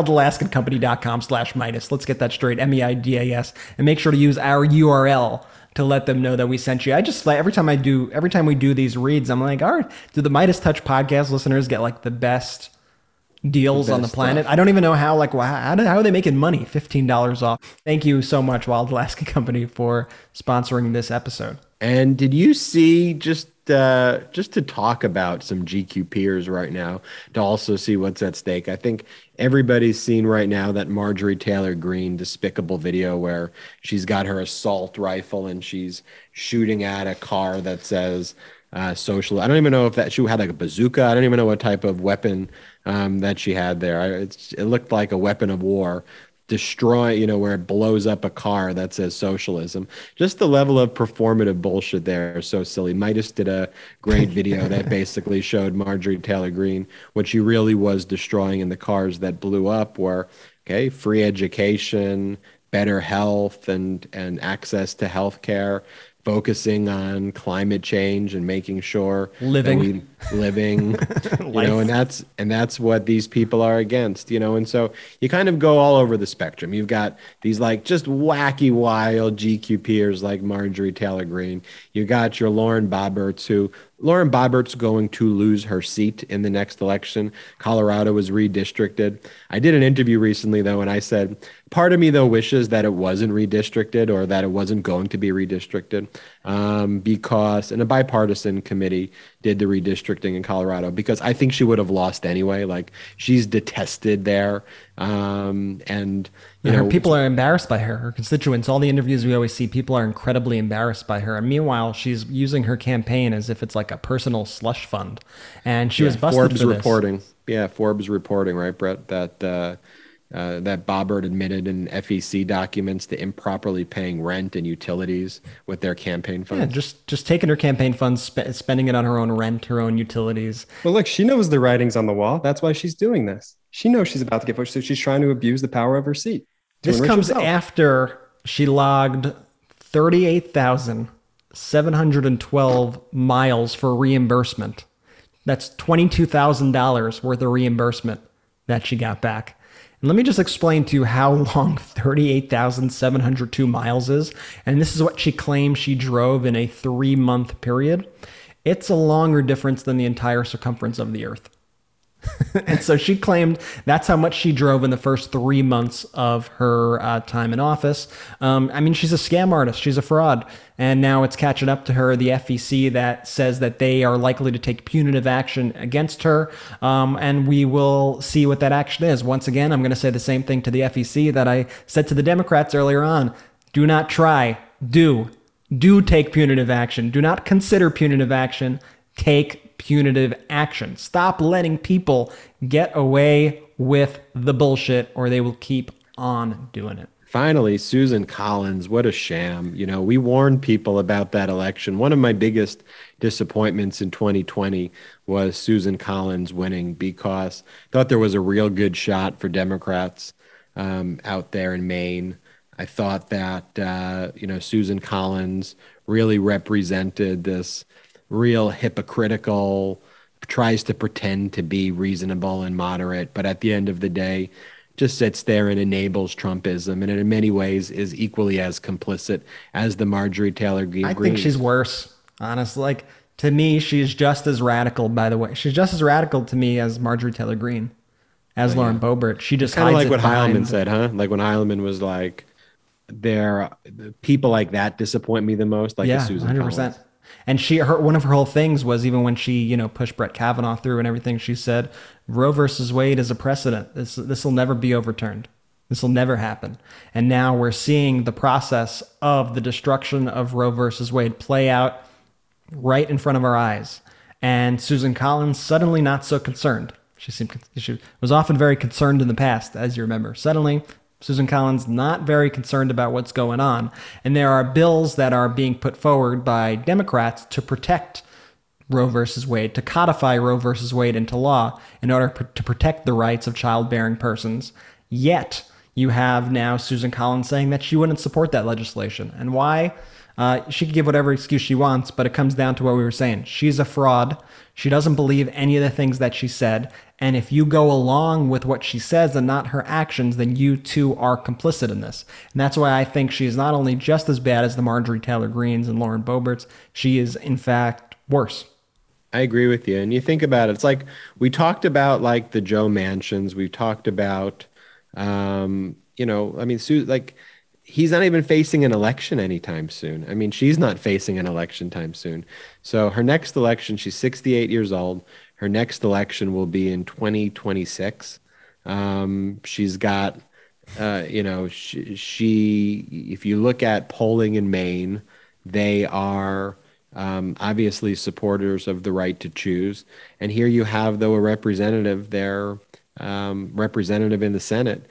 wildalaskancompany.com slash Meidas. Let's get that straight. M-E-I-D-A-S. And make sure to use our URL to let them know that we sent you. I just like every time I do every time we do these reads, I'm like, all right, do the Meidas Touch podcast listeners get like the best deals on the planet? I don't even know how like how, how are they making money? Fifteen dollars off. Thank you so much, Wild Alaska (laughs) Company, for sponsoring this episode. And did you see just uh, just to talk about some GQ peers right now to also see what's at stake? I think everybody's seen right now that Marjorie Taylor Greene despicable video where she's got her assault rifle and she's shooting at a car that says uh, social. I don't even know if that she had like a bazooka. I don't even know what type of weapon um, that she had there. I, it's, it looked like a weapon of war destroy, you know, where it blows up a car that says socialism. Just the level of performative bullshit there is so silly. Meidas did a great (laughs) video that basically showed Marjorie Taylor Greene what she really was destroying in the cars that blew up were okay, free education, better health and and access to health care, focusing on climate change and making sure that Living. we living. (laughs) You know and that's and that's what these people are against you know and so you kind of go all over the spectrum. You've got these like just wacky wild gq peers like marjorie taylor greene. You got your lauren boeberts who lauren boebert's going to lose her seat in the next election. Colorado was redistricted. I did an interview recently though and i said part of me though wishes that it wasn't redistricted or that it wasn't going to be redistricted um, because and a bipartisan committee did the redistricting in Colorado because I think she would have lost anyway. Like she's detested there Um, and you her know, people are embarrassed by her. Her constituents, all the interviews we always see, people are incredibly embarrassed by her. And meanwhile, she's using her campaign as if it's like a personal slush fund. And she was busted Forbes for this. reporting. Yeah, Forbes reporting, right, Brett? That uh, uh, that Boebert admitted in FEC documents to improperly paying rent and utilities with their campaign funds. Yeah, funds. just just taking her campaign funds, spe- spending it on her own rent, her own utilities. Well, look, she knows the writings on the wall. That's why she's doing this. She knows she's about to get pushed, so she's trying to abuse the power of her seat. This comes herself. after she logged 38,712 miles for reimbursement. That's $22,000 worth of reimbursement that she got back. And let me just explain to you how long 38,702 miles is. And this is what she claims she drove in a three month period. It's a longer difference than the entire circumference of the earth. (laughs) and so she claimed that's how much she drove in the first three months of her uh, time in office. Um, I mean, she's a scam artist, she's a fraud. And now it's catching up to her, the FEC, that says that they are likely to take punitive action against her. Um, and we will see what that action is. Once again, I'm going to say the same thing to the FEC that I said to the Democrats earlier on do not try, do. Do take punitive action. Do not consider punitive action. Take punitive action. Stop letting people get away with the bullshit or they will keep on doing it. Finally, Susan Collins, what a sham. You know, we warned people about that election. One of my biggest disappointments in 2020 was Susan Collins winning because I thought there was a real good shot for Democrats um, out there in Maine. I thought that, uh, you know, Susan Collins really represented this real hypocritical, tries to pretend to be reasonable and moderate, but at the end of the day, just sits there and enables Trumpism, and in many ways is equally as complicit as the Marjorie Taylor Greene. I think she's worse, honestly. Like, to me, she's just as radical, by the way. She's just as radical to me as Marjorie Taylor Greene, as Lauren Boebert. She just kind of like what Heilemann behind- said, huh? Like when Heilemann was like, "There, people like that disappoint me the most." Like yeah, Susan hundred Collins. And she, her, one of her whole things was even when she, you know, pushed Brett Kavanaugh through and everything. She said, "Roe versus Wade is a precedent. This, this will never be overturned. This will never happen." And now we're seeing the process of the destruction of Roe versus Wade play out right in front of our eyes. And Susan Collins suddenly not so concerned. She seemed she was often very concerned in the past, as you remember. Suddenly, Susan Collins not very concerned about what's going on. And there are bills that are being put forward by Democrats to protect Roe versus Wade, to codify Roe versus Wade into law in order pr- to protect the rights of childbearing persons. Yet, you have now Susan Collins saying that she wouldn't support that legislation. And why? Uh, she can give whatever excuse she wants, but it comes down to what we were saying. She's a fraud. She doesn't believe any of the things that she said. And if you go along with what she says and not her actions, then you too are complicit in this. And that's why I think she is not only just as bad as the Marjorie Taylor Greens and Lauren Boeberts, she is in fact worse. I agree with you. And you think about it, it's like we talked about like the Joe Manchins. We talked about, um, you know, I mean, Sue, like he's not even facing an election anytime soon. I mean, she's not facing an election time soon. So her next election, she's 68 years old. Her next election will be in 2026. Um, she's got, uh, you know, she, she, if you look at polling in Maine, they are um, obviously supporters of the right to choose. And here you have, though, a representative there, um, representative in the Senate,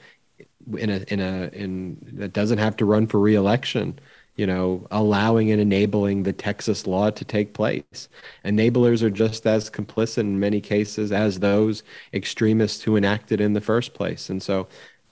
in a in a in that doesn't have to run for reelection. You know, allowing and enabling the Texas law to take place. Enablers are just as complicit in many cases as those extremists who enacted in the first place. And so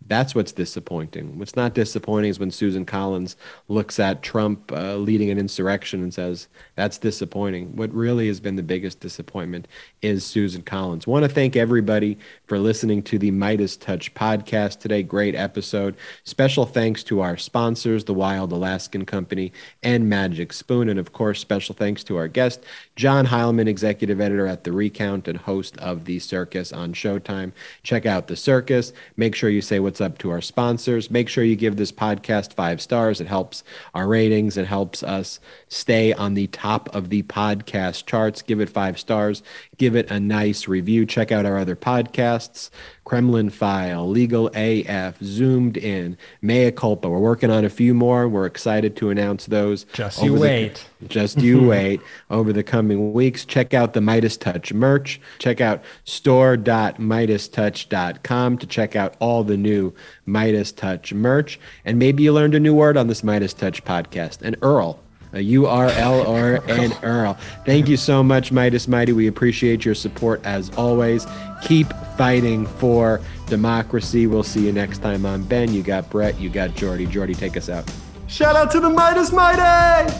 that's what's disappointing. What's not disappointing is when Susan Collins looks at Trump uh, leading an insurrection and says, that's disappointing. What really has been the biggest disappointment is Susan Collins. Want to thank everybody for listening to the Meidas Touch podcast today. Great episode. Special thanks to our sponsors, the Wild Alaskan Company and Magic Spoon. And of course, special thanks to our guest, John Heilemann, executive editor at The Recount and host of The Circus on Showtime. Check out The Circus. Make sure you say what's up to our sponsors. Make sure you give this podcast five stars. It helps our ratings. It helps us stay on the top of the podcast charts. Give it five stars. Give it a nice review. Check out our other podcasts. Kremlin File, Legal AF, Zoomed In, Mea Culpa. We're working on a few more. We're excited to announce those. Just you the- wait. (laughs) just you (laughs) wait over the coming weeks. Check out the Meidas Touch merch. Check out store.meidastouch.com to check out all the new Meidas Touch merch. And maybe you learned a new word on this Meidas Touch podcast. An Earl. Uh, URL or an Earl. Thank you so much, Meidas Mighty. We appreciate your support as always. Keep fighting for democracy. We'll see you next time on Ben. You got Brett. You got Jordy. Jordy, take us out. Shout out to the Meidas Mighty!